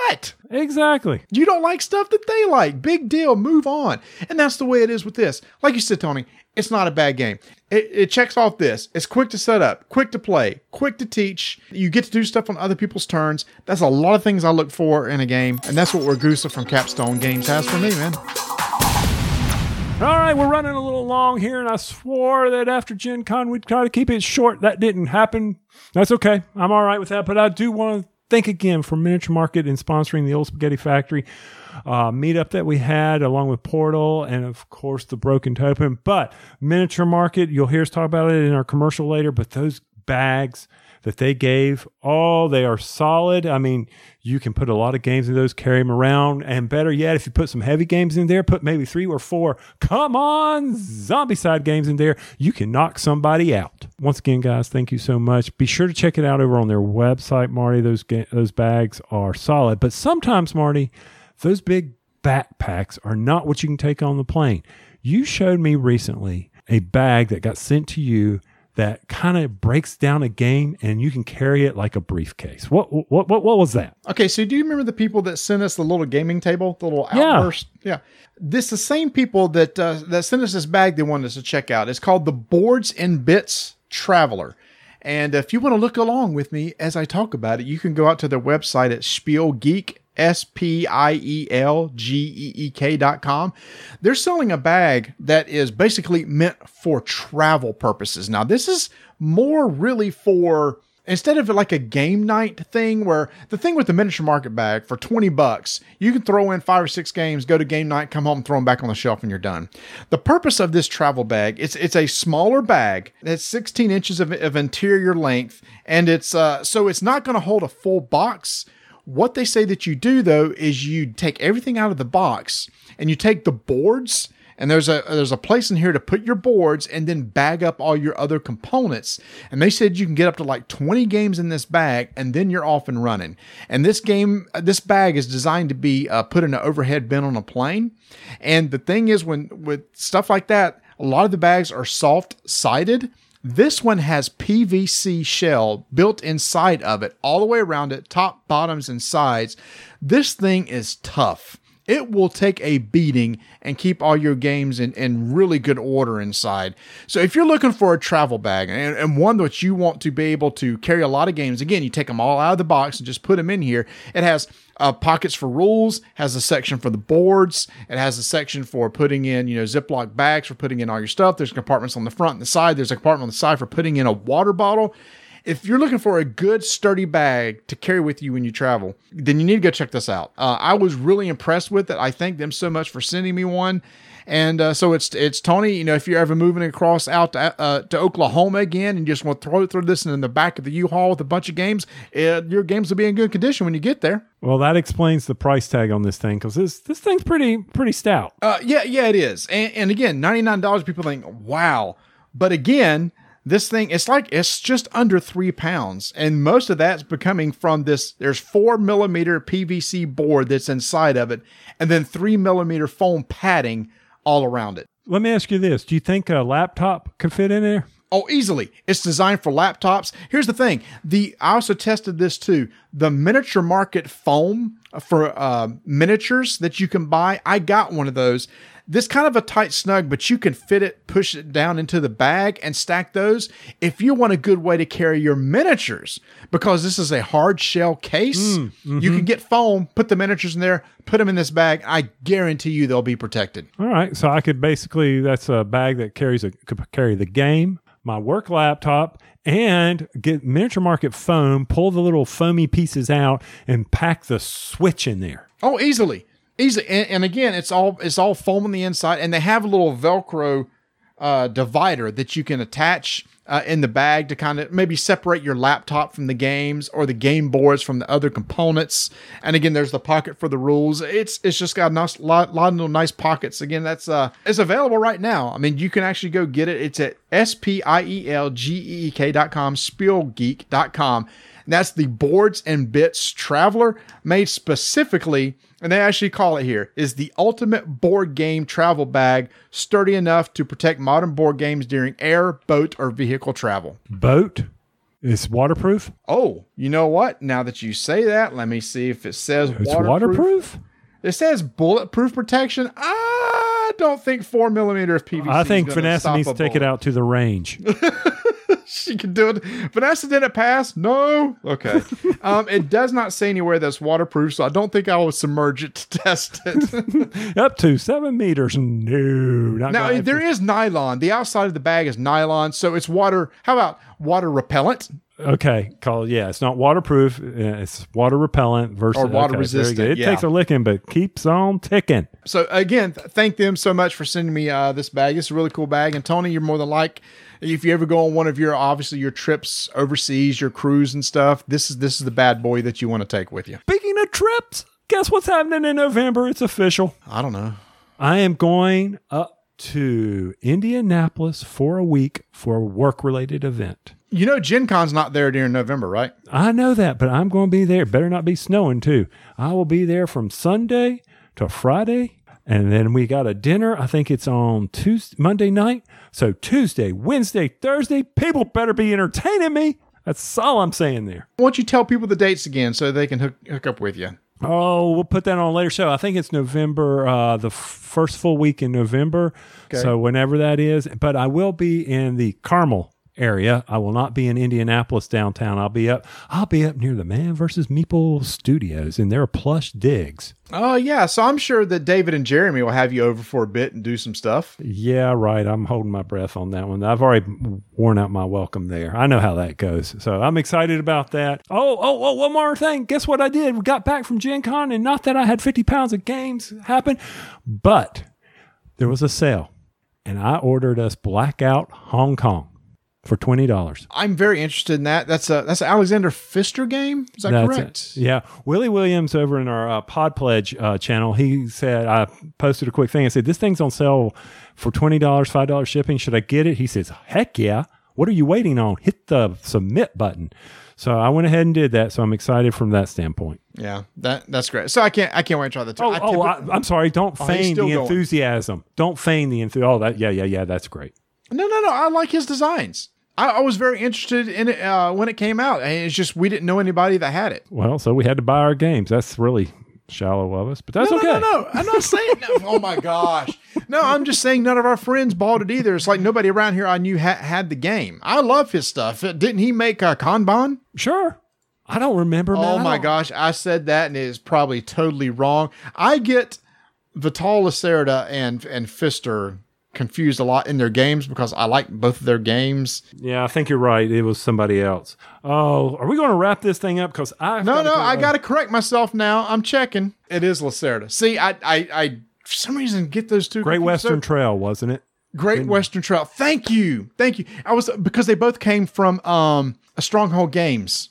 what? Exactly. You don't like stuff that they like. Big deal. Move on. And that's the way it is with this. Like you said, Tony, it's not a bad game. It, it checks off this. It's quick to set up, quick to play, quick to teach. You get to do stuff on other people's turns. That's a lot of things I look for in a game. And that's what Ragusa from Capstone Games has for me, man. All right, we're running a little long here, and I swore that after Gen Con we'd try to keep it short. That didn't happen. That's okay. I'm all right with that. But I do want to thank again for Miniature Market and sponsoring the Old Spaghetti Factory uh, meetup that we had, along with Portal and, of course, the Broken Token. But Miniature Market, you'll hear us talk about it in our commercial later, but those bags that they gave, oh, they are solid. I mean, you can put a lot of games in those, carry them around, and better yet, if you put some heavy games in there, put maybe three or four, come on, Zombicide games in there, you can knock somebody out. Once again, guys, thank you so much. Be sure to check it out over on their website, Marty. Those ga- those bags are solid, but sometimes, Marty, those big backpacks are not what you can take on the plane. You showed me recently a bag that got sent to you that kind of breaks down a game and you can carry it like a briefcase. What what what what was that? Okay, so do you remember the people that sent us the little gaming table, the little Yeah. outburst? Yeah. This the same people that uh, that sent us this bag they wanted us to check out. It's called the Boards and Bits Traveler. And if you want to look along with me as I talk about it, you can go out to their website at Spielgeek, S P I E L G E E K dot com. They're selling a bag that is basically meant for travel purposes. Now, this is more really for instead of like a game night thing where the thing with the miniature market bag for 20 bucks you can throw in five or six games go to game night come home throw them back on the shelf and you're done the purpose of this travel bag it's it's a smaller bag that's 16 inches of, of interior length and it's uh so it's not going to hold a full box what they say that you do though is you take everything out of the box and you take the boards and there's a there's a place in here to put your boards and then bag up all your other components. And they said you can get up to like 20 games in this bag and then you're off and running. And this game this bag is designed to be uh, put in an overhead bin on a plane. And the thing is when with stuff like that, a lot of the bags are soft sided. This one has PVC shell built inside of it, all the way around it, top, bottoms, and sides. This thing is tough. It will take a beating and keep all your games in, in really good order inside. So if you're looking for a travel bag and, and one that you want to be able to carry a lot of games, again, you take them all out of the box and just put them in here. It has uh, pockets for rules, has a section for the boards. It has a section for putting in, you know, Ziploc bags for putting in all your stuff. There's compartments on the front and the side. There's a compartment on the side for putting in a water bottle. If you're looking for a good sturdy bag to carry with you when you travel, then you need to go check this out. Uh, I was really impressed with it. I thank them so much for sending me one. And uh, so it's it's Tony. You know, if you're ever moving across out to, uh, to Oklahoma again, and you just want to throw throw this in the back of the U-Haul with a bunch of games, uh, your games will be in good condition when you get there. Well, that explains the price tag on this thing because this this thing's pretty pretty stout. Uh, yeah, yeah, it is. And, and again, ninety nine dollars. People think, wow, but again, this thing it's like it's just under three pounds, and most of that's becoming from this. There's four millimeter PVC board that's inside of it, and then three millimeter foam padding all around it. Let me ask you this: Do you think a laptop could fit in there? Oh, easily. It's designed for laptops. Here's the thing. The I also tested this too. The miniature market foam for uh, miniatures that you can buy. I got one of those. This kind of a tight snug, but you can fit it, push it down into the bag, and stack those. If you want a good way to carry your miniatures, because this is a hard shell case, you can get foam, put the miniatures in there, put them in this bag. I guarantee you they'll be protected. All right, so I could basically that's a bag that carries a could carry the game, my work laptop, and get miniature market foam, pull the little foamy pieces out, and pack the switch in there. Oh, easily, easily. And, and again, it's all it's all foam on the inside, and they have a little Velcro uh, divider that you can attach uh, in the bag to kind of maybe separate your laptop from the games or the game boards from the other components. And again, there's the pocket for the rules. It's it's just got a nice lot, lot of little nice pockets. Again, that's uh it's available right now. I mean, you can actually go get it. It's at s p i e l g e e k dot com, spielgeek dot com. That's the Boards and Bits Traveler, made specifically, and they actually call it here, is the ultimate board game travel bag, sturdy enough to protect modern board games during air, boat, or vehicle travel. Boat It's waterproof. Oh, you know what? Now that you say that, let me see if it says It's waterproof. It says bulletproof protection. I don't think four millimeter of PVC. I think Vanessa needs to take it out to the range. she can do it. Vanessa didn't pass. No. Okay. um, it does not say anywhere that's waterproof, so I don't think I will submerge it to test it. Up to seven meters. No, not now there is nylon. The outside of the bag is nylon, so it's water. How about water repellent? Okay, call yeah. It's not waterproof. uh, It's water repellent versus Or water okay, resistant. It yeah. takes a licking, but keeps on ticking. So again, th- thank them so much for sending me uh, this bag. It's a really cool bag. And Tony, you're more than like if you ever go on one of your obviously your trips overseas, your cruise and stuff. This is this is the bad boy that you want to take with you. Speaking of trips, guess what's happening in November? It's official. I don't know. I am going up to Indianapolis for a week for a work related event. You know, Gen Con's not there during November, right? I know that, but I'm going to be there. Better not be snowing too. I will be there from Sunday to Friday. And then we got a dinner. I think it's on Tuesday, Monday night. So Tuesday, Wednesday, Thursday, people better be entertaining me. That's all I'm saying there. Why don't you tell people the dates again so they can hook, hook up with you? Oh, we'll put that on a later show. I think it's November, uh, the first full week in November. So whenever that is. But I will be in the Carmel area. I will not be in Indianapolis downtown. I'll be up. I'll be up near the Man versus Meeple Studios in their plush digs. Oh yeah, so I'm sure that David and Jeremy will have you over for a bit and do some stuff. Yeah, right. I'm holding my breath on that one. I've already worn out my welcome there. I know how that goes. So I'm excited about that. Oh, oh, oh, one more thing. Guess what I did? We got back from Gen Con, and not that I had 50 pounds of games happen, but there was a sale, and I ordered us Blackout Hong Kong for $20. I'm very interested in that. That's a that's an Alexander Pfister game. Is that That's correct? it. Yeah. Willie Williams over in our uh, Pod Pledge uh, channel, he said, I posted a quick thing. I said, This thing's on sale for $20, $5 shipping. Should I get it? He says, Heck yeah. What are you waiting on? Hit the submit button. So I went ahead and did that. So I'm excited from that standpoint. Yeah, that that's great. So I can't I can't wait to try the. Oh, I oh I, I'm sorry. Don't Oh, feign the going. enthusiasm. Don't feign the enthusiasm. Oh, that, yeah, yeah, yeah. That's great. no no no. I like his designs. I, I was very interested in it uh, when it came out. And it's just we didn't know anybody that had it. Well, so we had to buy our games. That's really shallow of us, but that's no, okay. no, no, no. I'm not saying. No. Oh my gosh. No, I'm just saying none of our friends bought it either. It's like nobody around here I knew ha- had the game. I love his stuff. Uh, Didn't he make uh, Kanban? Sure. I don't remember. man. Oh my gosh, I said that and it is probably totally wrong. I get Vital Lacerda and and Pfister confused a lot in their games because I like both of their games. Yeah, I think you're right. It was somebody else. Oh, are we going to wrap this thing up? Because I No, no, I got to correct myself now. I'm checking. It is Lacerda. See, I, I, I, for some reason, get those two. Great. Western Trail, wasn't it? Great Western Trail. Thank you, thank you. I was because they both came from um a Stronghold Games,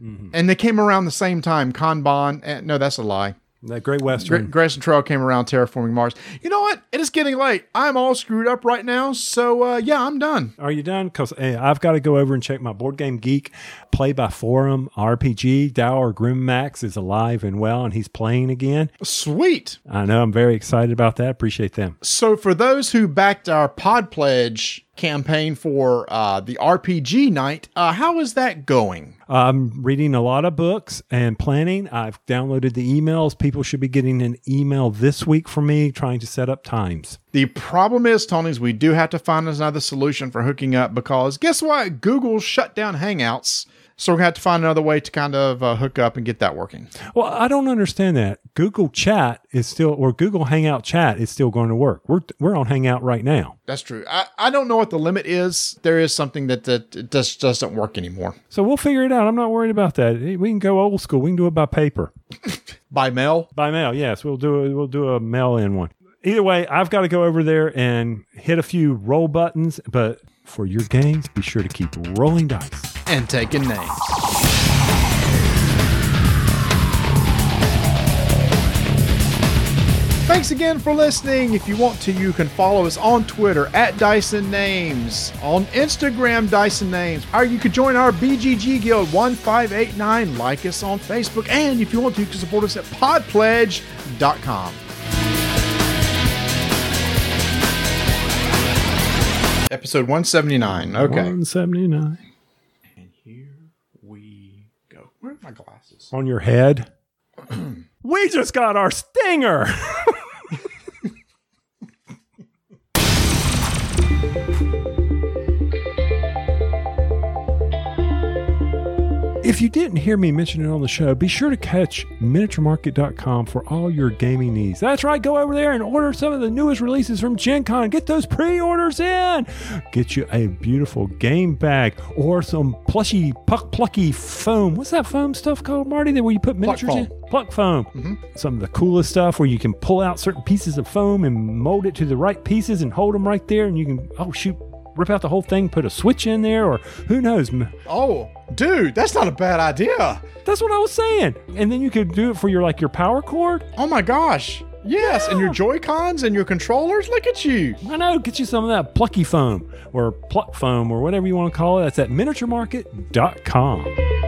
Mm-hmm. and they came around the same time. Kanban. And, no, that's a lie. That Great Great Western. Western Trail came around terraforming Mars. You know what? It is getting late. I'm all screwed up right now. So uh, yeah, I'm done. Are you done? Because I've got to go over and check my Board Game Geek Play by Forum RPG. Dower Grimmax is alive and well, and he's playing again. Sweet. I know. I'm very excited about that. Appreciate them. So for those who backed our Pod Pledge campaign for uh, the RPG night, uh, how is that going? I'm reading a lot of books and planning. I've downloaded the emails. People should be getting an email this week from me trying to set up times. The problem is, Tony, is we do have to find another solution for hooking up because guess what? Google shut down Hangouts. So we're going to have to find another way to kind of uh, hook up and get that working. Well, I don't understand that. Google Chat is still, or Google Hangout Chat is still going to work. We're, we're on Hangout right now. That's true. I, I don't know what the limit is. There is something that, that it just doesn't work anymore. So we'll figure it out. I'm not worried about that. We can go old school. We can do it by paper. By mail? By mail, yes. We'll do a, we'll do a mail in one. Either way, I've got to go over there and hit a few roll buttons. But for your games, be sure to keep rolling dice. And taking names. Thanks again for listening. If you want to, you can follow us on Twitter at Dice and Names, on Instagram, Dice and Names, or you could join our BGG Guild 1589, like us on Facebook, and if you want to, you can support us at podpledge.com. Episode 179. Okay. 179. And here we go. Where are my glasses? On your head. we just got our stinger. If you didn't hear me mention it on the show, be sure to catch miniaturemarket.com for all your gaming needs. That's right, go over there and order some of the newest releases from Gen Con. Get those pre orders in. Get you a beautiful game bag or some plushy, puck plucky foam. What's that foam stuff called, Marty? That where you put miniatures in? Pluck foam. Mm-hmm. Some of the coolest stuff where you can pull out certain pieces of foam and mold it to the right pieces and hold them right there. And you can, oh, shoot, rip out the whole thing, put a switch in there, or who knows. Oh, dude, that's not a bad idea. That's what I was saying. And then you could do it for your like your power cord. Oh my gosh. Yes, and your Joy Cons and your controllers. Look at you. I know, get you some of that plucky foam or pluck foam or whatever you want to call it. That's at miniaturemarket.com.